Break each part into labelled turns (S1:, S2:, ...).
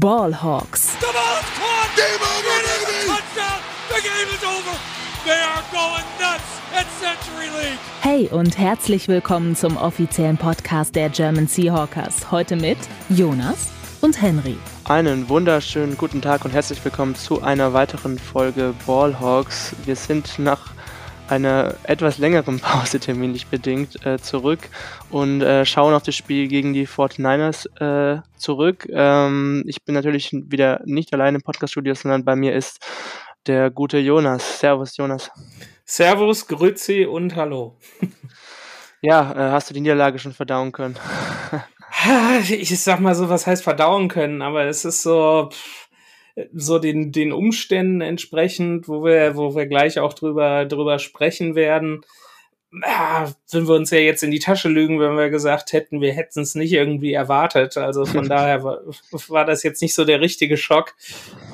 S1: Ballhawks. Hey und herzlich willkommen zum offiziellen Podcast der German Seahawkers. Heute mit Jonas und Henry.
S2: Einen wunderschönen guten Tag und herzlich willkommen zu einer weiteren Folge Ballhawks. Wir sind nach einer etwas längeren Pause terminlich bedingt äh, zurück und äh, schauen auf das Spiel gegen die 49ers äh, zurück. Ähm, ich bin natürlich wieder nicht allein im Podcaststudio, sondern bei mir ist der gute Jonas. Servus, Jonas.
S3: Servus, Grüezi und Hallo.
S2: ja, äh, hast du die Niederlage schon verdauen können?
S3: ich sag mal so, was heißt verdauen können, aber es ist so. Pff, so den, den Umständen entsprechend, wo wir, wo wir gleich auch drüber, drüber sprechen werden. Ja, würden wir uns ja jetzt in die Tasche lügen, wenn wir gesagt hätten, wir hätten es nicht irgendwie erwartet. Also von daher war, war das jetzt nicht so der richtige Schock.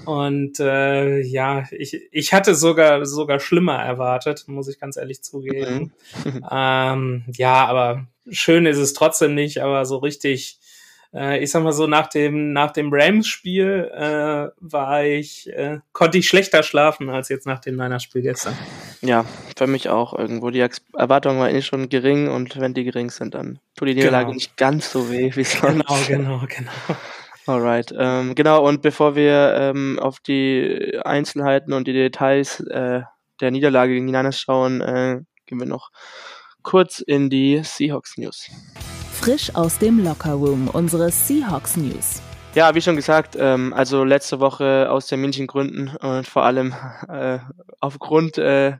S3: Und äh, ja, ich, ich hatte sogar sogar schlimmer erwartet, muss ich ganz ehrlich zugeben. Mhm. ähm, ja, aber schön ist es trotzdem nicht, aber so richtig äh, ich sag mal so, nach dem, nach dem Rams-Spiel äh, war ich, äh, konnte ich schlechter schlafen als jetzt nach dem Niners-Spiel gestern.
S2: Ja, für mich auch irgendwo. Die Erwartungen waren eh schon gering und wenn die gering sind, dann tut die Niederlage genau. nicht ganz so weh wie sonst.
S3: Genau, genau, genau.
S2: Alright, ähm, genau, und bevor wir ähm, auf die Einzelheiten und die Details äh, der Niederlage gegen die Niners schauen, äh, gehen wir noch kurz in die Seahawks News.
S1: Frisch aus dem Lockerroom, unsere Seahawks News.
S2: Ja, wie schon gesagt, ähm, also letzte Woche aus Terminchengründen und vor allem äh, aufgrund äh,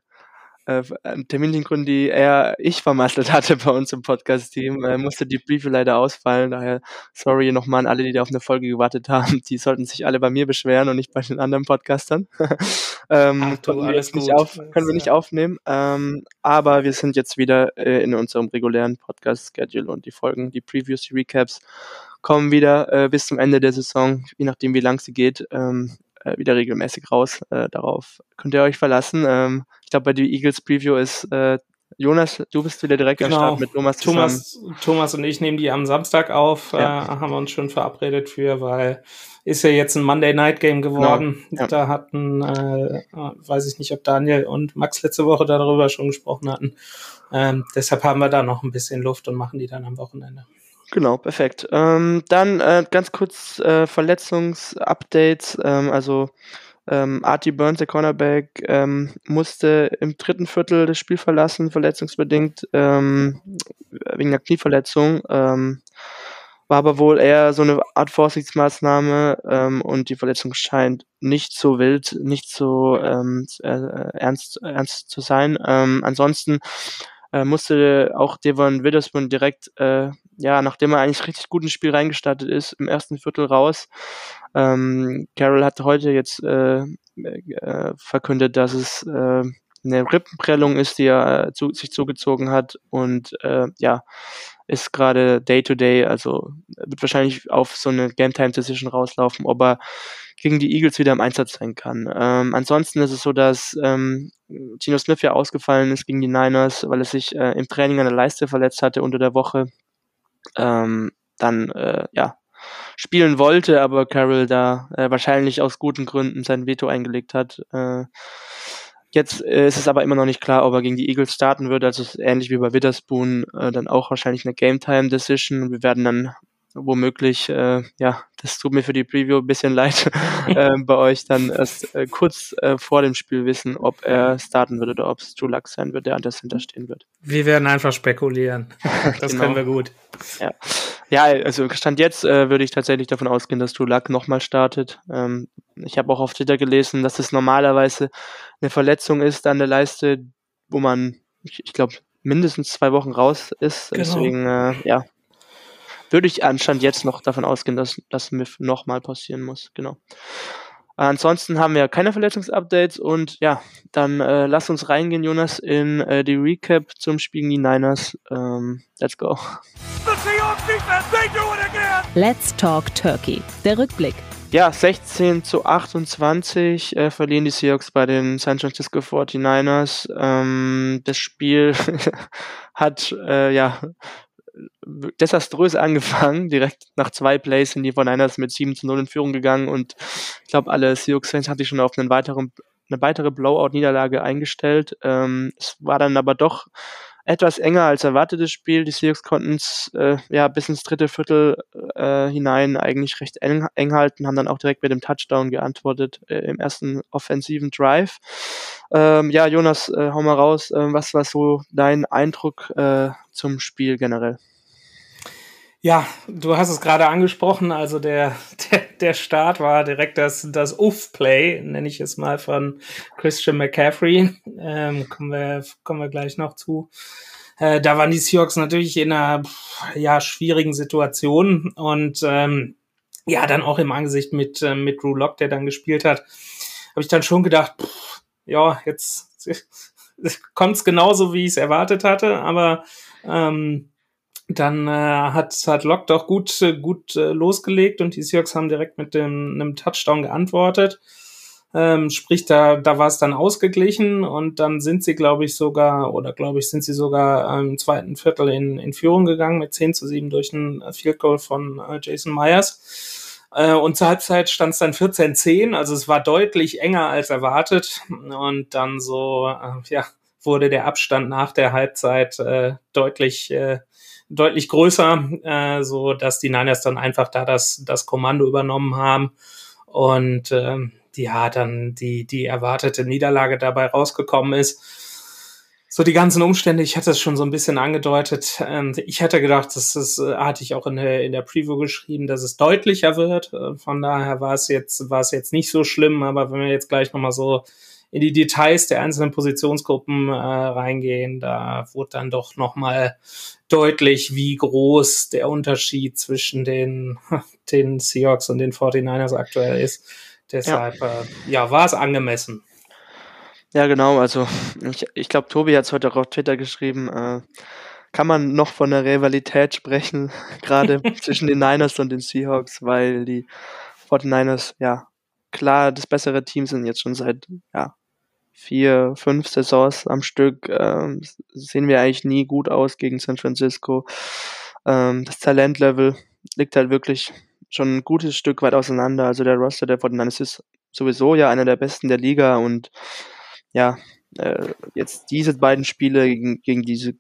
S2: äh, Termingründen, die eher ich vermasselt hatte bei uns im Podcast-Team, äh, musste die Briefe leider ausfallen. Daher sorry nochmal an alle, die da auf eine Folge gewartet haben. Die sollten sich alle bei mir beschweren und nicht bei den anderen Podcastern. ähm, Ach, du, alles wir auf, können wir nicht aufnehmen. Ähm, aber wir sind jetzt wieder äh, in unserem regulären Podcast-Schedule und die Folgen, die Previews, die Recaps kommen wieder äh, bis zum Ende der Saison, je nachdem wie lang sie geht. Ähm, äh, wieder regelmäßig raus. Äh, darauf könnt ihr euch verlassen. Ähm, ich glaube, bei der Eagles Preview ist äh, Jonas, du bist wieder direkt genau. am Start mit Thomas
S3: zusammen. Thomas, Thomas und ich nehmen die am Samstag auf, ja. äh, haben wir uns schon verabredet für, weil ist ja jetzt ein Monday Night Game geworden. Genau. Ja. Da hatten, äh, weiß ich nicht, ob Daniel und Max letzte Woche darüber schon gesprochen hatten. Ähm, deshalb haben wir da noch ein bisschen Luft und machen die dann am Wochenende.
S2: Genau, perfekt. Ähm, dann äh, ganz kurz äh, Verletzungsupdates. Ähm, also ähm, Artie Burns, der Cornerback, ähm, musste im dritten Viertel das Spiel verlassen, verletzungsbedingt, ähm, wegen einer Knieverletzung. Ähm, war aber wohl eher so eine Art Vorsichtsmaßnahme ähm, und die Verletzung scheint nicht so wild, nicht so äh, ernst, ernst zu sein. Ansonsten äh, musste auch Devon Witherspoon direkt, äh, ja, nachdem er eigentlich richtig gut ins Spiel reingestartet ist, im ersten Viertel raus. Ähm, Carroll hat heute jetzt äh, äh, verkündet, dass es äh, eine Rippenprellung ist, die er äh, zu, sich zugezogen hat und äh, ja, ist gerade Day to Day, also wird wahrscheinlich auf so eine Game Time Decision rauslaufen, ob er gegen die Eagles wieder im Einsatz sein kann. Ähm, ansonsten ist es so, dass ähm, Gino Smith ja ausgefallen ist gegen die Niners, weil er sich äh, im Training an der Leiste verletzt hatte unter der Woche. Ähm, dann äh, ja spielen wollte, aber Carroll da äh, wahrscheinlich aus guten Gründen sein Veto eingelegt hat. Äh, Jetzt äh, ist es aber immer noch nicht klar, ob er gegen die Eagles starten wird. Also ähnlich wie bei Witherspoon äh, dann auch wahrscheinlich eine Game Time Decision. Wir werden dann womöglich, äh, ja, das tut mir für die Preview ein bisschen leid, äh, bei euch dann erst äh, kurz äh, vor dem Spiel wissen, ob er starten wird oder ob es Drew Luck sein wird, der anders hinterstehen wird.
S3: Wir werden einfach spekulieren. Das genau. können wir gut.
S2: Ja, ja also Stand jetzt äh, würde ich tatsächlich davon ausgehen, dass Luck nochmal startet. Ähm, ich habe auch auf Twitter gelesen, dass es normalerweise eine Verletzung ist an der Leiste, wo man, ich, ich glaube, mindestens zwei Wochen raus ist. Genau. Deswegen, äh, ja, würde ich anscheinend jetzt noch davon ausgehen, dass das MIF nochmal passieren muss. Genau. Ansonsten haben wir keine Verletzungsupdates und ja, dann äh, lass uns reingehen, Jonas, in äh, die Recap zum Spiel gegen die Niners. Ähm, let's go.
S1: Let's talk Turkey. Der Rückblick.
S2: Ja, 16 zu 28 äh, verlieren die Seahawks bei den San Francisco 49ers. Ähm, das Spiel hat äh, ja desaströs angefangen. Direkt nach zwei Plays sind die von Niners mit 7 zu 0 in Führung gegangen und ich glaube, alle Seahawks-Fans hatten sich schon auf einen weiteren, eine weitere Blowout-Niederlage eingestellt. Ähm, es war dann aber doch etwas enger als erwartetes Spiel. Die Seahawks konnten es äh, ja bis ins dritte Viertel äh, hinein eigentlich recht eng, eng, halten, haben dann auch direkt mit dem Touchdown geantwortet äh, im ersten offensiven Drive. Ähm, ja, Jonas, äh, hau mal raus. Äh, was war so dein Eindruck äh, zum Spiel generell?
S3: Ja, du hast es gerade angesprochen, also der, der, der Start war direkt das, das Uff-Play, nenne ich es mal, von Christian McCaffrey. Ähm, kommen, wir, kommen wir gleich noch zu. Äh, da waren die Seahawks natürlich in einer ja, schwierigen Situation und ähm, ja, dann auch im Angesicht mit, äh, mit Drew Lock, der dann gespielt hat, habe ich dann schon gedacht, pff, ja, jetzt kommt es genauso, wie ich es erwartet hatte, aber ähm, dann äh, hat, hat Locke doch gut, gut äh, losgelegt und die Seahawks haben direkt mit dem, einem Touchdown geantwortet. Ähm, sprich, da, da war es dann ausgeglichen und dann sind sie, glaube ich, sogar, oder glaube ich, sind sie sogar im zweiten Viertel in, in Führung gegangen mit 10 zu 7 durch ein Field Goal von äh, Jason Myers. Äh, und zur Halbzeit stand es dann 14-10, also es war deutlich enger als erwartet. Und dann so, äh, ja, wurde der Abstand nach der Halbzeit äh, deutlich äh, deutlich größer, äh, so dass die Niners dann einfach da das, das Kommando übernommen haben und ähm, ja, dann die, die erwartete Niederlage dabei rausgekommen ist. So die ganzen Umstände, ich hatte es schon so ein bisschen angedeutet. Ähm, ich hätte gedacht, das ist, äh, hatte ich auch in der, in der Preview geschrieben, dass es deutlicher wird. Äh, von daher war es jetzt, war es jetzt nicht so schlimm, aber wenn wir jetzt gleich nochmal so in die Details der einzelnen Positionsgruppen äh, reingehen, da wurde dann doch nochmal deutlich, wie groß der Unterschied zwischen den, den Seahawks und den 49ers aktuell ist. Deshalb, ja, äh, ja war es angemessen.
S2: Ja, genau. Also ich, ich glaube, Tobi hat es heute auch auf Twitter geschrieben. Äh, kann man noch von einer Rivalität sprechen, gerade zwischen den Niners und den Seahawks, weil die 49ers ja klar das bessere Team sind jetzt schon seit ja, vier, fünf Saisons am Stück ähm, sehen wir eigentlich nie gut aus gegen San Francisco. Ähm, das Talentlevel liegt halt wirklich schon ein gutes Stück weit auseinander. Also der Roster der Fortinanders ist sowieso ja einer der besten der Liga und ja, äh, jetzt diese beiden Spiele gegen, gegen diese,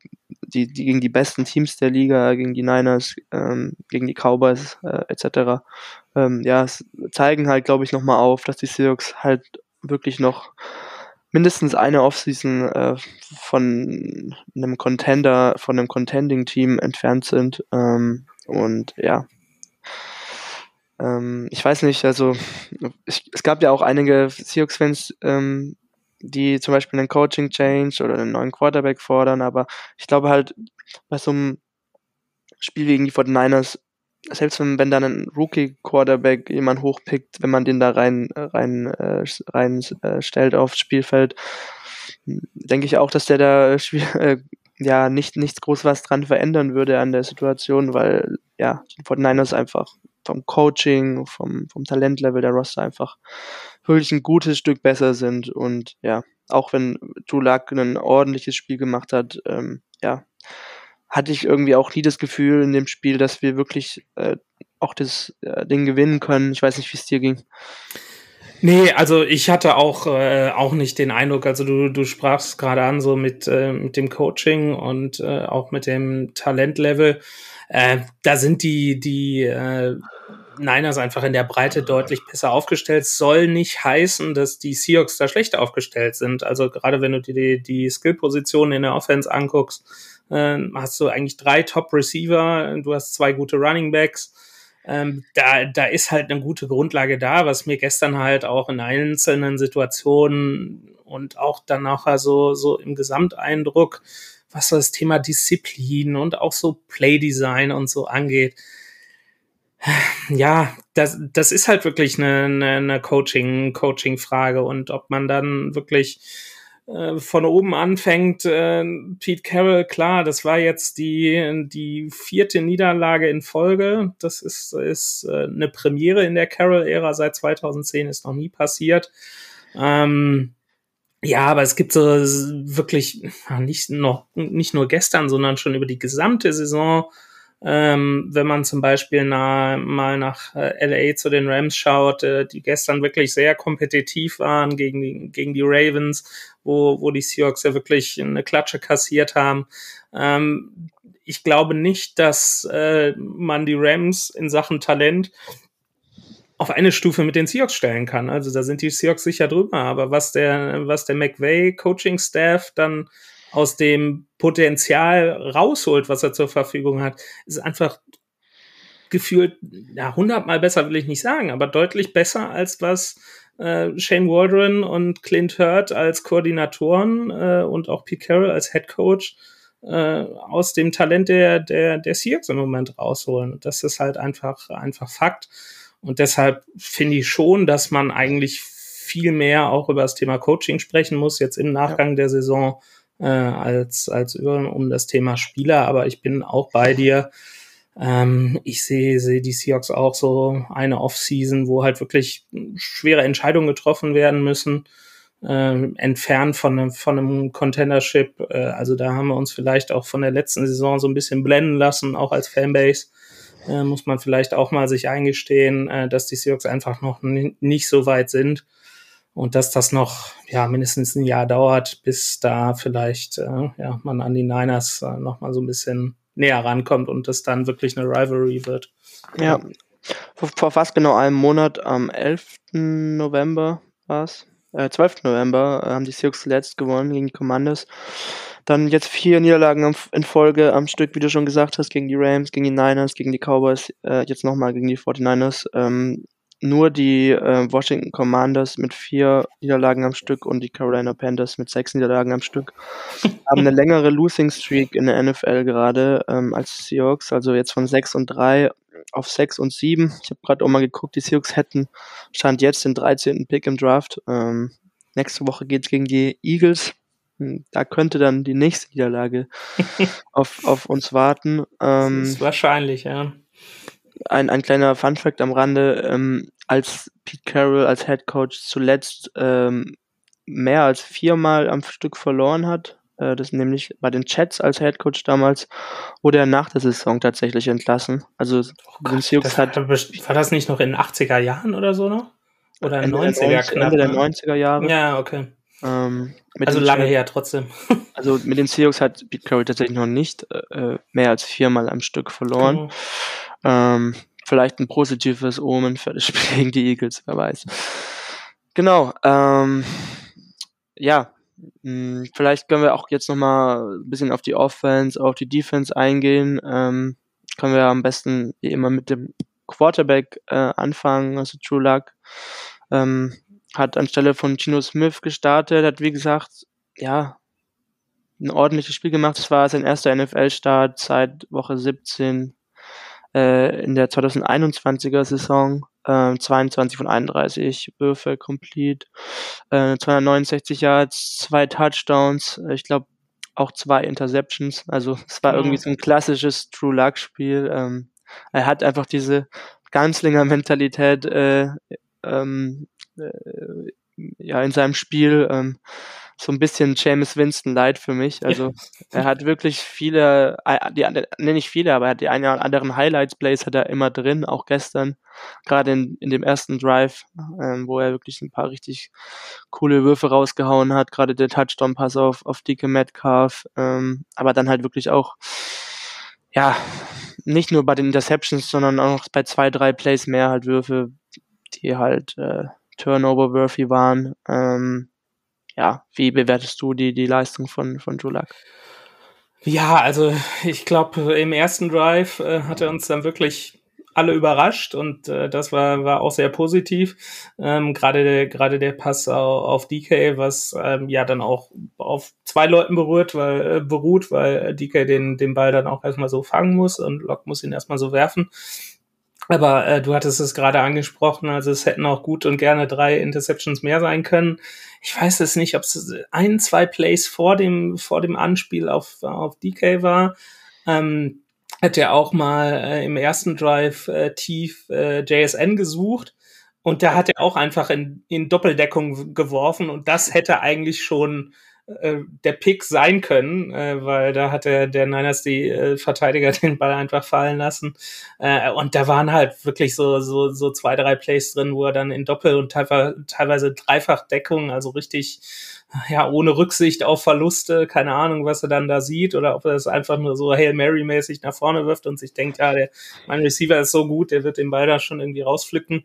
S2: die, die, gegen die besten Teams der Liga, gegen die Niners, ähm, gegen die Cowboys äh, etc. Ähm, ja, zeigen halt, glaube ich, nochmal auf, dass die Seahawks halt wirklich noch mindestens eine Offseason äh, von einem Contender, von einem Contending-Team entfernt sind. Ähm, und ja, ähm, ich weiß nicht, also ich, es gab ja auch einige Seahawks-Fans, ähm, die zum Beispiel einen Coaching-Change oder einen neuen Quarterback fordern, aber ich glaube halt, bei so einem Spiel gegen die 49ers selbst wenn, wenn dann ein Rookie-Quarterback jemand hochpickt, wenn man den da rein, rein, äh, rein äh, stellt aufs Spielfeld, denke ich auch, dass der da äh, ja nicht nichts groß was dran verändern würde an der Situation, weil ja, die Fortniners einfach vom Coaching, vom, vom Talentlevel der Roster einfach wirklich ein gutes Stück besser sind und ja, auch wenn Luck ein ordentliches Spiel gemacht hat, ähm, ja, hatte ich irgendwie auch nie das Gefühl in dem Spiel, dass wir wirklich äh, auch das äh, Ding gewinnen können. Ich weiß nicht, wie es dir ging.
S3: Nee, also ich hatte auch, äh, auch nicht den Eindruck, also du, du sprachst gerade an, so mit, äh, mit dem Coaching und äh, auch mit dem Talentlevel. Äh, da sind die, die äh, Niners einfach in der Breite deutlich besser aufgestellt. Soll nicht heißen, dass die Seahawks da schlecht aufgestellt sind. Also gerade wenn du dir die, die Skill-Positionen in der Offense anguckst, äh, hast du eigentlich drei Top-Receiver, du hast zwei gute Running Backs. Ähm, da, da ist halt eine gute Grundlage da, was mir gestern halt auch in einzelnen Situationen und auch danach also so im Gesamteindruck, was das Thema Disziplin und auch so Playdesign und so angeht. Ja, das, das ist halt wirklich eine, eine, eine Coaching, Coaching-Frage und ob man dann wirklich äh, von oben anfängt, äh, Pete Carroll, klar, das war jetzt die, die vierte Niederlage in Folge. Das ist, ist äh, eine Premiere in der Carroll-Ära seit 2010, ist noch nie passiert. Ähm, ja, aber es gibt so wirklich nicht, noch, nicht nur gestern, sondern schon über die gesamte Saison Ähm, wenn man zum Beispiel na, mal nach äh, LA zu den Rams schaut, äh, die gestern wirklich sehr kompetitiv waren gegen die, gegen die Ravens, wo, wo die Seahawks ja wirklich eine Klatsche kassiert haben. Ähm, ich glaube nicht, dass äh, man die Rams in Sachen Talent auf eine Stufe mit den Seahawks stellen kann. Also da sind die Seahawks sicher drüber. Aber was der, was der McVay Coaching Staff dann aus dem Potenzial rausholt, was er zur Verfügung hat, ist einfach gefühlt, ja, hundertmal besser will ich nicht sagen, aber deutlich besser als was äh, Shane Waldron und Clint Hurt als Koordinatoren äh, und auch Pete Carroll als Head Coach äh, aus dem Talent der, der, der Seahawks im Moment rausholen. Das ist halt einfach, einfach Fakt. Und deshalb finde ich schon, dass man eigentlich viel mehr auch über das Thema Coaching sprechen muss, jetzt im Nachgang ja. der Saison äh, als, als über, um das Thema Spieler. Aber ich bin auch bei dir. Ähm, ich sehe sehe die Seahawks auch so eine Offseason, wo halt wirklich schwere Entscheidungen getroffen werden müssen, äh, entfernt von, einem von einem Contendership. Äh, also da haben wir uns vielleicht auch von der letzten Saison so ein bisschen blenden lassen, auch als Fanbase. Äh, muss man vielleicht auch mal sich eingestehen, äh, dass die Seahawks einfach noch nicht so weit sind und dass das noch ja mindestens ein Jahr dauert, bis da vielleicht äh, ja man an die Niners äh, noch mal so ein bisschen näher rankommt und das dann wirklich eine Rivalry wird.
S2: Ja, vor, vor fast genau einem Monat, am 11. November war es, äh, 12. November, äh, haben die Sioux zuletzt gewonnen gegen die Commanders. Dann jetzt vier Niederlagen in Folge am Stück, wie du schon gesagt hast, gegen die Rams, gegen die Niners, gegen die Cowboys, äh, jetzt nochmal gegen die 49ers. Ähm, nur die äh, Washington Commanders mit vier Niederlagen am Stück und die Carolina Panthers mit sechs Niederlagen am Stück haben eine längere Losing Streak in der NFL gerade ähm, als Seahawks, also jetzt von sechs und drei auf sechs und sieben. Ich habe gerade auch mal geguckt, die Seahawks hätten stand jetzt den 13. Pick im Draft. Ähm, nächste Woche geht's gegen die Eagles. Hm, da könnte dann die nächste Niederlage auf, auf uns warten.
S3: Ähm, das ist wahrscheinlich, ja
S2: ein, ein kleiner Funfact am Rande, ähm, als Pete Carroll als Head Coach zuletzt ähm, mehr als viermal am Stück verloren hat, äh, das nämlich bei den Chats als Head Coach damals, wurde er nach der Saison tatsächlich entlassen. Also
S3: oh Gott, das hat, war das nicht noch in den 80er Jahren oder so noch? Oder Ende 90er, der 90,
S2: knapp, Ende der 90er ne? Jahre.
S3: Ja, okay. Ähm, also lange her trotzdem.
S2: Also mit den Seahawks hat Pete Carroll tatsächlich noch nicht äh, mehr als viermal am Stück verloren. Genau. Ähm, vielleicht ein positives Omen für das Spiel gegen die Eagles, wer weiß. Genau. Ähm, ja, mh, hm, vielleicht können wir auch jetzt nochmal ein bisschen auf die Offense, auf die Defense eingehen. Ähm, können wir am besten wie immer mit dem Quarterback äh, anfangen, also True Luck. Ähm, hat anstelle von Gino Smith gestartet, hat wie gesagt, ja, ein ordentliches Spiel gemacht. Es war sein erster NFL-Start seit Woche 17 äh, in der 2021er Saison. Äh, 22 von 31 Würfe complete, äh, 269 Yards, zwei Touchdowns, ich glaube auch zwei Interceptions. Also es war irgendwie so ein klassisches True Luck Spiel. Ähm, er hat einfach diese Ganzlinger Mentalität äh, ähm, äh, ja in seinem Spiel. Ähm, so ein bisschen James Winston Light für mich. Also er hat wirklich viele, äh, die, ne, nicht viele, aber er hat die einen oder anderen Highlights-Plays hat er immer drin, auch gestern, gerade in, in dem ersten Drive, ähm, wo er wirklich ein paar richtig coole Würfe rausgehauen hat, gerade der Touchdown-Pass auf, auf Dicke Metcalf, ähm, aber dann halt wirklich auch, ja, nicht nur bei den Interceptions, sondern auch bei zwei, drei Plays mehr halt Würfe, die halt äh, Turnover-worthy waren. Ähm, ja, wie bewertest du die, die Leistung von, von Julak?
S3: Ja, also ich glaube, im ersten Drive äh, hat er uns dann wirklich alle überrascht und äh, das war, war auch sehr positiv. Ähm, gerade der, der Pass auf DK, was ähm, ja dann auch auf zwei Leuten berührt, weil, äh, beruht, weil DK den, den Ball dann auch erstmal so fangen muss und Locke muss ihn erstmal so werfen. Aber äh, du hattest es gerade angesprochen, also es hätten auch gut und gerne drei Interceptions mehr sein können. Ich weiß es nicht, ob es ein, zwei Plays vor dem, vor dem Anspiel auf, auf DK war. Ähm, hat er auch mal äh, im ersten Drive äh, tief äh, JSN gesucht und da hat er auch einfach in, in Doppeldeckung geworfen und das hätte eigentlich schon äh, der Pick sein können, äh, weil da hat der, der Niners die äh, Verteidiger den Ball einfach fallen lassen. Äh, und da waren halt wirklich so, so, so zwei, drei Plays drin, wo er dann in Doppel- und teilweise, teilweise Dreifachdeckung, also richtig ja, ohne Rücksicht auf Verluste, keine Ahnung, was er dann da sieht, oder ob er das einfach nur so Hail Mary-mäßig nach vorne wirft und sich denkt, ja, der, mein Receiver ist so gut, der wird den Ball da schon irgendwie rausflicken.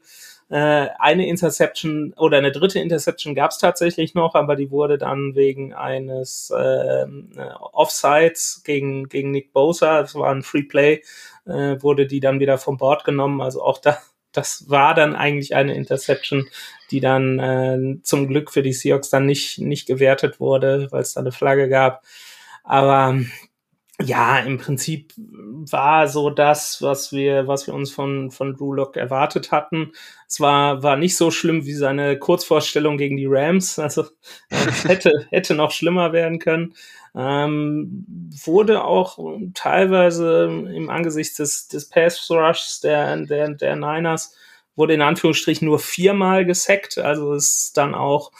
S3: Äh, eine Interception oder eine dritte Interception gab es tatsächlich noch, aber die wurde dann wegen eines ähm, äh, Offsides gegen, gegen Nick Bosa, das war ein Free Play, äh, wurde die dann wieder vom Board genommen. Also auch da das war dann eigentlich eine Interception, die dann äh, zum Glück für die Seahawks dann nicht, nicht gewertet wurde, weil es da eine Flagge gab. Aber ja, im Prinzip war so das, was wir, was wir uns von, von Drew Lock erwartet hatten. Es war, war nicht so schlimm wie seine Kurzvorstellung gegen die Rams. Also es hätte, hätte noch schlimmer werden können. Ähm, wurde auch teilweise im Angesicht des, des Pass Rushs der, der, der Niners, wurde in Anführungsstrichen nur viermal gesackt. Also ist dann auch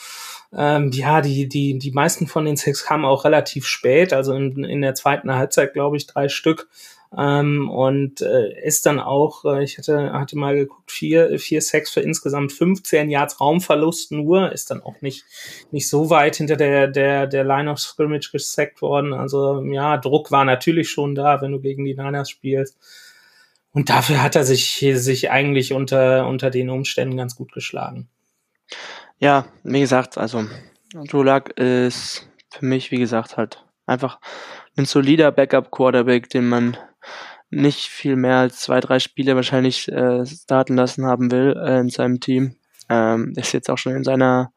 S3: ähm, ja, die, die, die meisten von den Sacks kamen auch relativ spät, also in, in der zweiten Halbzeit, glaube ich, drei Stück. Ähm, und äh, ist dann auch, äh, ich hatte, hatte mal geguckt, vier, vier Sacks für insgesamt 15 Yards Raumverlust nur, ist dann auch nicht, nicht so weit hinter der, der, der Line of Scrimmage gesackt worden. Also ja, Druck war natürlich schon da, wenn du gegen die Niners spielst. Und dafür hat er sich, sich eigentlich unter, unter den Umständen ganz gut geschlagen.
S2: Ja, wie gesagt, also Drew Luck ist für mich, wie gesagt, halt einfach ein solider Backup-Quarterback, den man nicht viel mehr als zwei, drei Spiele wahrscheinlich äh, starten lassen haben will äh, in seinem Team. Ähm, ist jetzt auch schon in seiner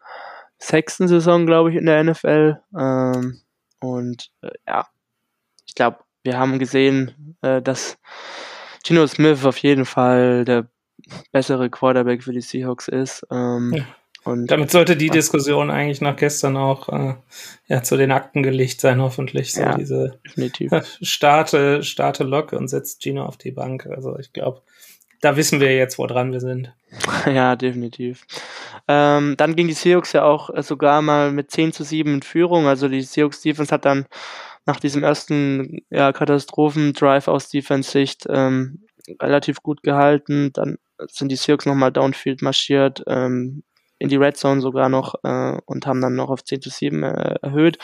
S2: sechsten Saison, glaube ich, in der NFL. Ähm, und äh, ja, ich glaube, wir haben gesehen, äh, dass Gino Smith auf jeden Fall der bessere Quarterback für die Seahawks ist. Ähm,
S3: ja. Und damit sollte die Diskussion eigentlich nach gestern auch äh, ja, zu den Akten gelegt sein, hoffentlich. So ja, diese definitiv. starte, starte Lok und setzt Gino auf die Bank. Also ich glaube, da wissen wir jetzt, woran wir sind.
S2: Ja, definitiv. Ähm, dann ging die Seahawks ja auch sogar mal mit 10 zu 7 in Führung. Also die Seahawks Defense hat dann nach diesem ersten ja, Katastrophen-Drive aus Defense-Sicht ähm, relativ gut gehalten. Dann sind die Seahawks nochmal downfield marschiert, ähm, in die Red Zone sogar noch äh, und haben dann noch auf 10 zu 7 äh, erhöht.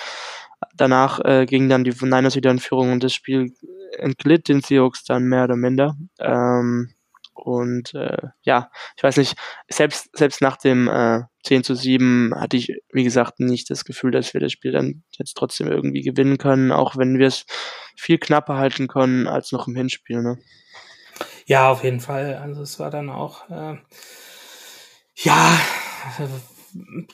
S2: Danach äh, gingen dann die Niners wieder in Führung und das Spiel entglitt den Seahawks dann mehr oder minder. Ähm, und äh, ja, ich weiß nicht, selbst, selbst nach dem äh, 10 zu 7 hatte ich, wie gesagt, nicht das Gefühl, dass wir das Spiel dann jetzt trotzdem irgendwie gewinnen können, auch wenn wir es viel knapper halten können als noch im Hinspiel. Ne?
S3: Ja, auf jeden Fall. Also es war dann auch äh, ja,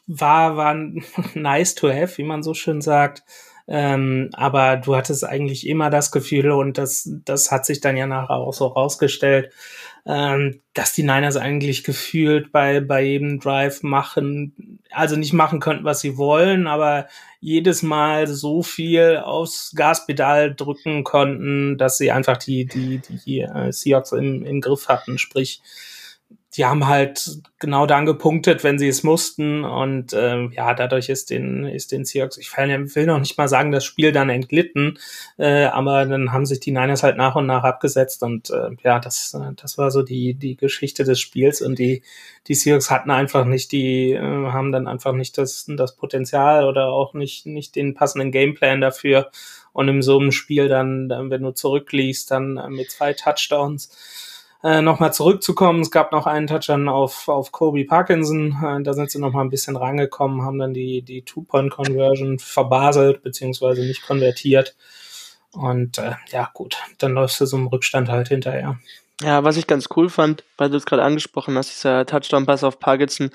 S3: war, war nice to have, wie man so schön sagt. Ähm, aber du hattest eigentlich immer das Gefühl, und das, das hat sich dann ja nachher auch so rausgestellt, ähm, dass die Niners eigentlich gefühlt bei, bei jedem Drive machen, also nicht machen könnten, was sie wollen, aber jedes Mal so viel aufs Gaspedal drücken konnten, dass sie einfach die, die, die äh, Seahawks im, im Griff hatten. Sprich, die haben halt genau dann gepunktet, wenn sie es mussten. Und ähm, ja, dadurch ist den, ist den Seahawks, ich will noch nicht mal sagen, das Spiel dann entglitten, äh, aber dann haben sich die Niners halt nach und nach abgesetzt. Und äh, ja, das, das war so die, die Geschichte des Spiels. Und die, die Seahawks hatten einfach nicht die, äh, haben dann einfach nicht das, das Potenzial oder auch nicht, nicht den passenden Gameplan dafür. Und in so einem Spiel dann, dann wenn du zurückliest, dann äh, mit zwei Touchdowns, äh, nochmal zurückzukommen, es gab noch einen Touchdown auf, auf Kobe Parkinson, äh, da sind sie nochmal ein bisschen rangekommen, haben dann die, die Two-Point-Conversion verbaselt, beziehungsweise nicht konvertiert. Und äh, ja, gut, dann läufst du so im Rückstand halt hinterher.
S2: Ja, was ich ganz cool fand, weil du es gerade angesprochen hast, dieser Touchdown-Pass auf Parkinson,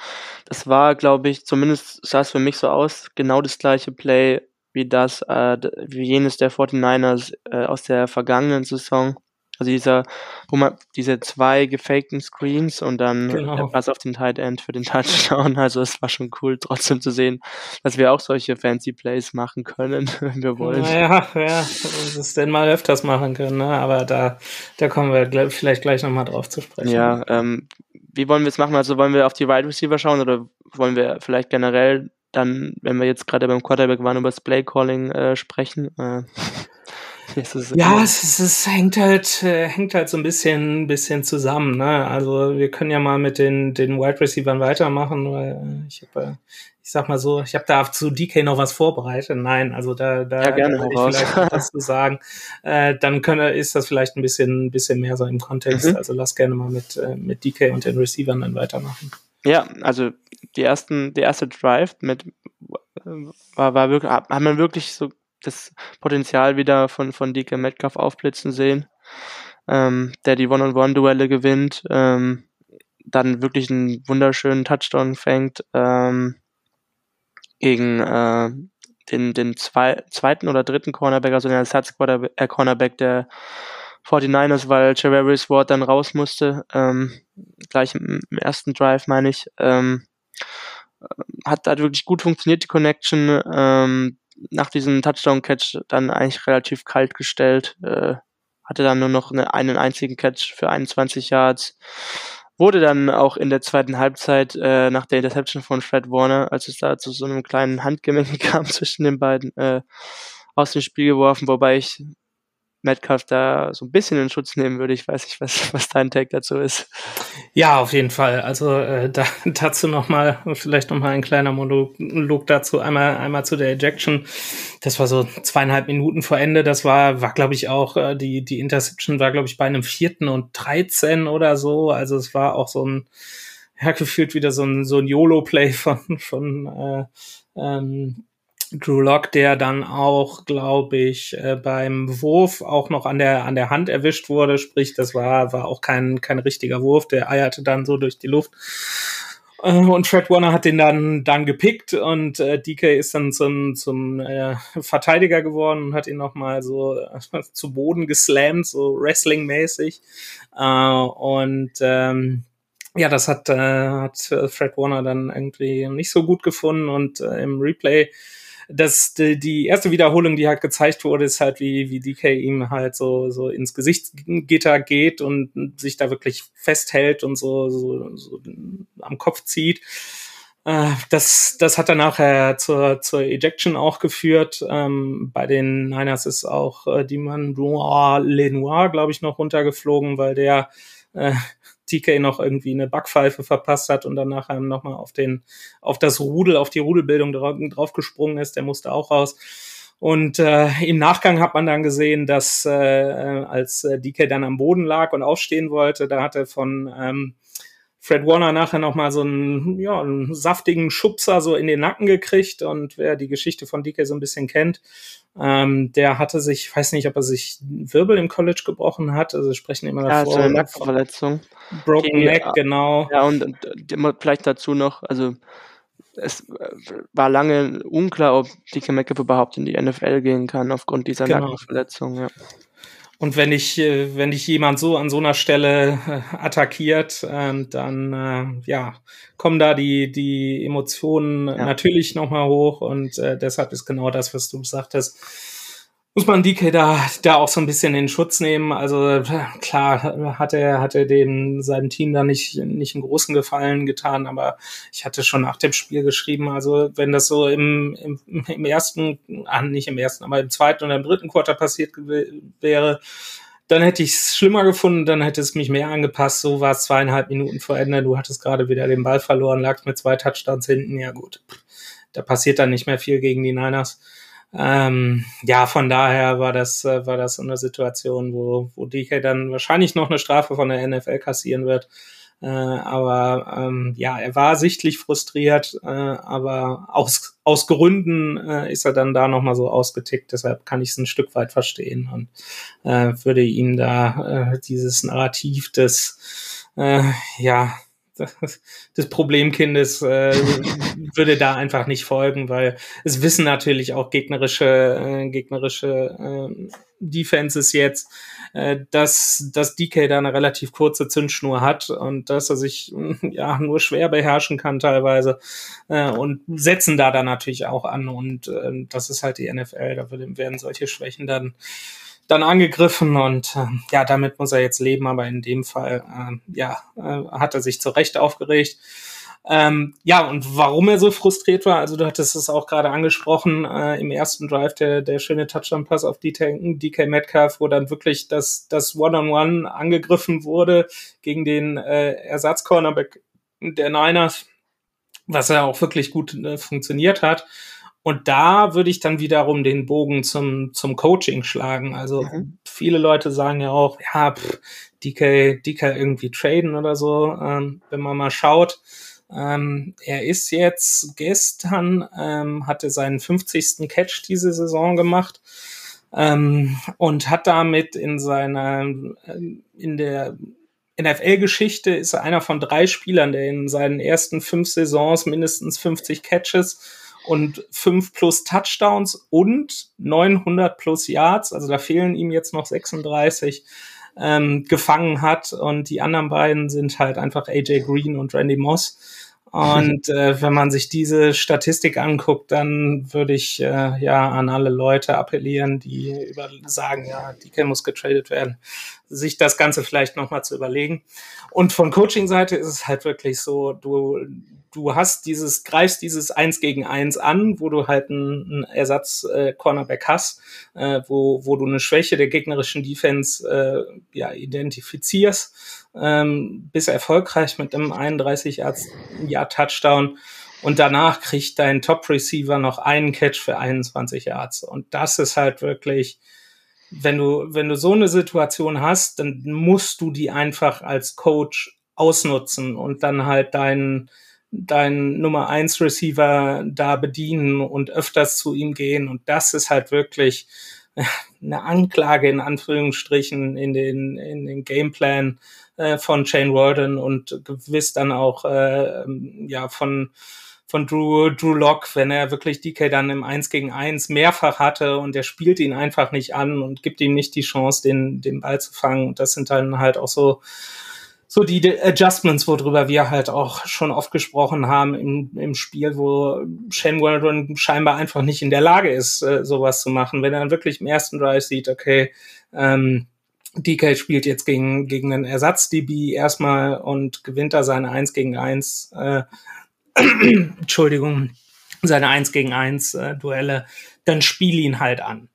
S2: das war, glaube ich, zumindest sah es für mich so aus, genau das gleiche Play wie das, äh, wie jenes der 49ers äh, aus der vergangenen Saison. Also dieser, wo man diese zwei gefakten Screens und dann genau. der Pass auf den Tight End für den Touchdown. Also es war schon cool, trotzdem zu sehen, dass wir auch solche fancy Plays machen können, wenn wir wollen.
S3: Naja, ja, uns es denn mal öfters machen können, ne? aber da, da kommen wir vielleicht gleich nochmal drauf zu sprechen.
S2: Ja, ähm, wie wollen wir es machen? Also wollen wir auf die Wide Receiver schauen oder wollen wir vielleicht generell dann, wenn wir jetzt gerade beim Quarterback waren, über das Play-Calling äh, sprechen. Äh,
S3: ja, es, es, es, hängt halt, äh, hängt halt so ein bisschen, bisschen zusammen. Ne? Also wir können ja mal mit den, den Wide Receivers weitermachen, weil äh, ich habe, äh, ich sag mal so, ich habe da zu DK noch was vorbereitet. Nein, also da, da,
S2: ja, gerne
S3: da ich vielleicht was zu sagen. Äh, dann könne, ist das vielleicht ein bisschen, ein bisschen mehr so im Kontext. Mhm. Also lass gerne mal mit, äh, mit DK und den Receivern dann weitermachen.
S2: Ja, also die ersten, der erste Drive mit war, war wirklich, hat man wirklich so das Potenzial wieder von, von DK Metcalf aufblitzen sehen, ähm, der die One-on-One-Duelle gewinnt, ähm, dann wirklich einen wunderschönen Touchdown fängt ähm, gegen äh, den, den zwei, zweiten oder dritten Cornerback, also den Ersatz-Cornerback der 49ers, weil Javarius Ward dann raus musste, ähm, gleich im, im ersten Drive, meine ich. Ähm, hat da wirklich gut funktioniert, die Connection. Ähm, nach diesem Touchdown-Catch dann eigentlich relativ kalt gestellt. Äh, hatte dann nur noch eine, einen einzigen Catch für 21 Yards. Wurde dann auch in der zweiten Halbzeit äh, nach der Interception von Fred Warner, als es da zu so einem kleinen Handgemenge kam zwischen den beiden, äh, aus dem Spiel geworfen, wobei ich Metcalf da so ein bisschen in Schutz nehmen würde. Ich weiß nicht, was, was dein Take dazu ist.
S3: Ja, auf jeden Fall. Also äh, da, dazu nochmal, vielleicht nochmal ein kleiner Monolog dazu. Einmal, einmal zu der Ejection. Das war so zweieinhalb Minuten vor Ende. Das war, war glaube ich auch, äh, die, die Interception war, glaube ich, bei einem vierten und 13 oder so. Also es war auch so ein, ja, gefühlt wieder so ein, so ein YOLO-Play von, von äh, ähm, Drew Lock, der dann auch, glaube ich, äh, beim Wurf auch noch an der an der Hand erwischt wurde. Sprich, das war war auch kein kein richtiger Wurf. Der eierte dann so durch die Luft. Äh, und Fred Warner hat den dann dann gepickt und äh, DK ist dann zum zum äh, Verteidiger geworden und hat ihn noch mal so äh, zu Boden geslammt, so Wrestling-mäßig. Äh, und ähm, ja, das hat, äh, hat Fred Warner dann irgendwie nicht so gut gefunden und äh, im Replay das, die, die erste Wiederholung, die halt gezeigt wurde, ist halt, wie, wie DK ihm halt so, so ins Gesichtsgitter geht und sich da wirklich festhält und so, so, so am Kopf zieht. Äh, das, das hat dann nachher zur, zur Ejection auch geführt. Ähm, bei den Niners ist auch äh, die man Lenoir, glaube ich, noch runtergeflogen, weil der äh, TK noch irgendwie eine Backpfeife verpasst hat und dann nachher nochmal auf den, auf das Rudel, auf die Rudelbildung drauf, draufgesprungen ist, der musste auch raus. Und äh, im Nachgang hat man dann gesehen, dass äh, als äh, DK dann am Boden lag und aufstehen wollte, da hat er von ähm, Fred Warner nachher nochmal so einen, ja, einen saftigen Schubser so in den Nacken gekriegt und wer die Geschichte von DK so ein bisschen kennt, ähm, der hatte sich, ich weiß nicht, ob er sich Wirbel im College gebrochen hat, also sprechen immer
S2: ja, davor. Ja, eine Nackenverletzung.
S3: Broken Gegen, Neck, genau.
S2: Ja, und, und vielleicht dazu noch, also es äh, war lange unklar, ob DK Metcalf überhaupt in die NFL gehen kann aufgrund dieser genau. Nackenverletzung, ja.
S3: Und wenn ich, äh, wenn dich jemand so an so einer Stelle äh, attackiert, ähm, dann äh, ja, kommen da die, die Emotionen ja. natürlich nochmal hoch und deshalb ist genau das, was du sagtest muss man DK da, da auch so ein bisschen in Schutz nehmen. Also klar hat er, hat er den, seinem Team da nicht, nicht einen großen Gefallen getan, aber ich hatte schon nach dem Spiel geschrieben, also wenn das so im, im, im ersten, ah, nicht im ersten, aber im zweiten oder im dritten Quarter passiert wäre, dann hätte ich es schlimmer gefunden, dann hätte es mich mehr angepasst. So war es zweieinhalb Minuten vor Ende. Du hattest gerade wieder den Ball verloren, lagst mit zwei Touchdowns hinten. Ja gut, da passiert dann nicht mehr viel gegen die Niners. Ähm, ja, von daher war das, äh, war das eine Situation, wo, wo DK dann wahrscheinlich noch eine Strafe von der NFL kassieren wird. Äh, aber ähm, ja, er war sichtlich frustriert, äh, aber aus, aus Gründen äh, ist er dann da nochmal so ausgetickt. Deshalb kann ich es ein Stück weit verstehen und äh, würde ihm da äh, dieses Narrativ des äh, ja des Problemkindes äh, würde da einfach nicht folgen, weil es wissen natürlich auch gegnerische äh, gegnerische äh, Defenses jetzt, äh, dass dass DK da eine relativ kurze Zündschnur hat und dass er sich ja nur schwer beherrschen kann teilweise äh, und setzen da dann natürlich auch an und äh, das ist halt die NFL, da werden solche Schwächen dann dann angegriffen und äh, ja, damit muss er jetzt leben, aber in dem Fall, äh, ja, äh, hat er sich zu Recht aufgeregt. Ähm, ja, und warum er so frustriert war, also du hattest es auch gerade angesprochen, äh, im ersten Drive der, der schöne Touchdown-Pass auf DK, DK Metcalf, wo dann wirklich das, das One-on-One -on -One angegriffen wurde gegen den äh, Ersatzcornerback der Niners, was ja auch wirklich gut äh, funktioniert hat. Und da würde ich dann wiederum den Bogen zum, zum Coaching schlagen. Also mhm. viele Leute sagen ja auch, ja, pff, DK, DK irgendwie traden oder so, ähm, wenn man mal schaut. Ähm, er ist jetzt gestern, ähm, hatte seinen 50. Catch diese Saison gemacht ähm, und hat damit in seiner, in der NFL-Geschichte ist er einer von drei Spielern, der in seinen ersten fünf Saisons mindestens 50 Catches und fünf plus Touchdowns und 900 plus Yards, also da fehlen ihm jetzt noch 36, ähm, gefangen hat. Und die anderen beiden sind halt einfach AJ Green und Randy Moss. Und äh, wenn man sich diese Statistik anguckt, dann würde ich äh, ja an alle Leute appellieren, die über sagen, ja, DK muss getradet werden, sich das Ganze vielleicht nochmal zu überlegen. Und von Coaching-Seite ist es halt wirklich so, du, du hast dieses, greifst dieses Eins gegen Eins an, wo du halt einen, einen Ersatz-Cornerback äh, hast, äh, wo, wo du eine Schwäche der gegnerischen Defense äh, ja, identifizierst, ähm, bist erfolgreich mit einem 31 Jahr Touchdown und danach kriegt dein Top-Receiver noch einen Catch für 21 Yards. Und das ist halt wirklich, wenn du, wenn du so eine Situation hast, dann musst du die einfach als Coach ausnutzen und dann halt deinen deinen Nummer eins Receiver da bedienen und öfters zu ihm gehen. Und das ist halt wirklich eine Anklage in Anführungsstrichen in den, in den Gameplan äh, von Shane Warden und gewiss dann auch äh, ja von von Drew, Drew Lock, wenn er wirklich DK dann im 1 gegen 1 mehrfach hatte und er spielt ihn einfach nicht an und gibt ihm nicht die Chance, den, den Ball zu fangen. Und das sind dann halt auch so, so die Adjustments, worüber wir halt auch schon oft gesprochen haben im, im Spiel, wo Shane Waldron scheinbar einfach nicht in der Lage ist, äh, sowas zu machen. Wenn er dann wirklich im ersten Drive sieht, okay, ähm, DK spielt jetzt gegen, gegen einen Ersatz-DB erstmal und gewinnt da seine 1 gegen 1, äh, Entschuldigung, seine 1 gegen 1 äh, Duelle, dann spiel ihn halt an.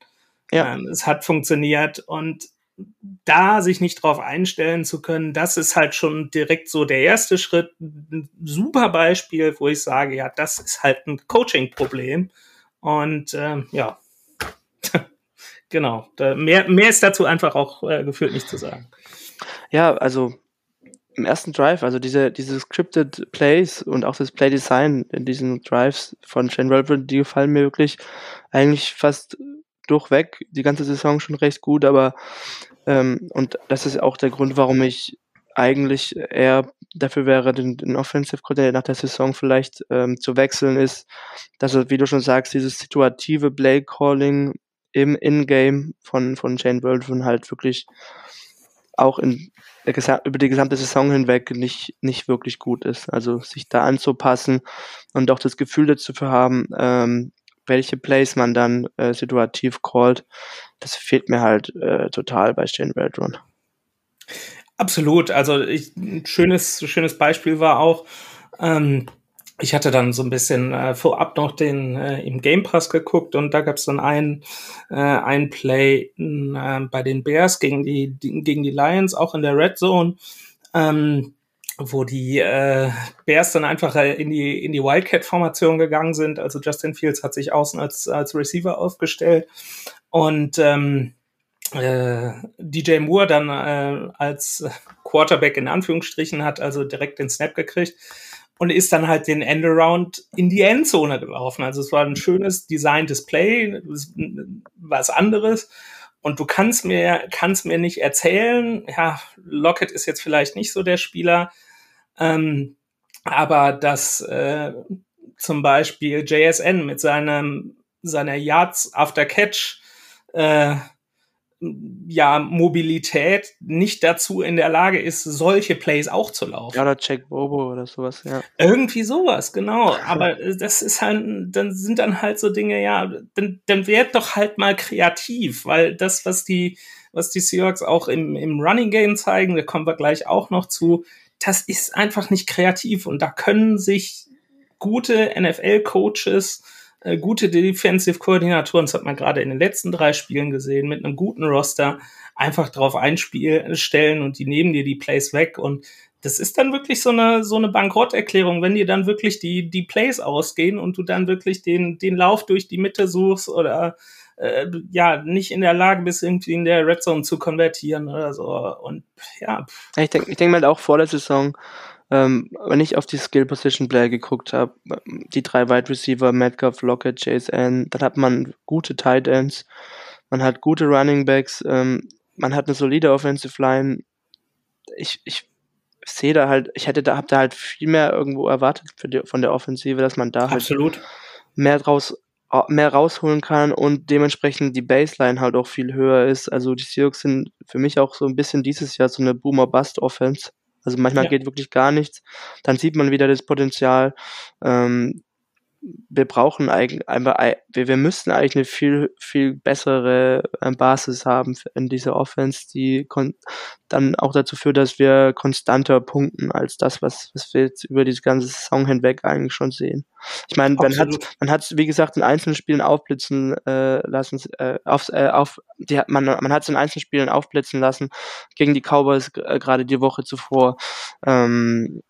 S3: Ja. Ähm, es hat funktioniert und da sich nicht drauf einstellen zu können, das ist halt schon direkt so der erste Schritt. Ein super Beispiel, wo ich sage, ja, das ist halt ein Coaching-Problem. Und ähm, ja, genau. Mehr, mehr ist dazu einfach auch äh, gefühlt nicht zu sagen.
S2: Ja, also im ersten Drive, also diese, diese scripted Plays und auch das Play Design in diesen Drives von Shane Waldron, die gefallen mir wirklich eigentlich fast durchweg. Die ganze Saison schon recht gut, aber ähm, und das ist auch der Grund, warum ich eigentlich eher dafür wäre, den, den Offensive Coordinator nach der Saison vielleicht ähm, zu wechseln, ist, dass er, wie du schon sagst, dieses situative Play Calling im In-Game von, von Shane Waldron halt wirklich auch in über die gesamte Saison hinweg nicht, nicht wirklich gut ist. Also sich da anzupassen und auch das Gefühl dazu zu haben, ähm, welche Plays man dann äh, situativ callt, das fehlt mir halt äh, total bei Shane Waldron.
S3: Absolut. Also ich, ein schönes, schönes Beispiel war auch, ähm, ich hatte dann so ein bisschen äh, vorab noch den äh, im Game Pass geguckt und da gab es dann ein, äh, ein Play äh, bei den Bears gegen die, die, gegen die Lions, auch in der Red Zone. Ähm, wo die äh, Bears dann einfach äh, in die in die Wildcat-Formation gegangen sind. Also Justin Fields hat sich außen als als Receiver aufgestellt und ähm, äh, DJ Moore dann äh, als Quarterback in Anführungsstrichen hat also direkt den Snap gekriegt und ist dann halt den Endaround in die Endzone gelaufen. Also es war ein schönes Design Display, was anderes. Und du kannst mir, kannst mir nicht erzählen, ja, Lockett ist jetzt vielleicht nicht so der Spieler, ähm, aber dass äh, zum Beispiel JSN mit seinem, seiner Yards after Catch äh, ja, Mobilität nicht dazu in der Lage ist, solche Plays auch zu laufen.
S2: Ja, oder Jack Bobo oder sowas, ja.
S3: Irgendwie sowas, genau. Aber das ist halt, dann sind dann halt so Dinge, ja, dann, dann werd doch halt mal kreativ, weil das, was die, was die Seahawks auch im, im Running Game zeigen, da kommen wir gleich auch noch zu, das ist einfach nicht kreativ und da können sich gute NFL-Coaches, äh, gute Defensive-Koordinatoren, das hat man gerade in den letzten drei Spielen gesehen, mit einem guten Roster einfach drauf einstellen und die nehmen dir die Plays weg und das ist dann wirklich so eine, so eine Bankrotterklärung, wenn dir dann wirklich die, die Plays ausgehen und du dann wirklich den, den Lauf durch die Mitte suchst oder äh, ja, nicht in der Lage bist, irgendwie in der Red Zone zu konvertieren oder so. Und ja.
S2: Ich denke ich denk mal auch vor der Saison, ähm, wenn ich auf die Skill Position Play geguckt habe, die drei Wide Receiver, Metcalf, Lockett, Chase N, dann hat man gute Tight Ends, man hat gute Running Backs, ähm, man hat eine solide Offensive Line. Ich, ich sehe da halt, ich hätte da, hab da halt viel mehr irgendwo erwartet die, von der Offensive, dass man da halt
S3: Absolut.
S2: halt mehr draus mehr rausholen kann und dementsprechend die Baseline halt auch viel höher ist. Also die Seahawks sind für mich auch so ein bisschen dieses Jahr so eine Boomer-Bust-Offense. Also manchmal ja. geht wirklich gar nichts. Dann sieht man wieder das Potenzial. Ähm, wir brauchen eigentlich wir, wir müssten eigentlich eine viel, viel bessere ähm, Basis haben in dieser Offense, die dann auch dazu führt, dass wir konstanter punkten als das, was, was wir jetzt über diese ganze Saison hinweg eigentlich schon sehen. Ich meine, man hat, man hat, wie gesagt, in einzelnen Spielen aufblitzen äh, lassen, äh, auf, äh, auf, die, man, man hat es in einzelnen Spielen aufblitzen lassen gegen die Cowboys äh, gerade die Woche zuvor. Ähm,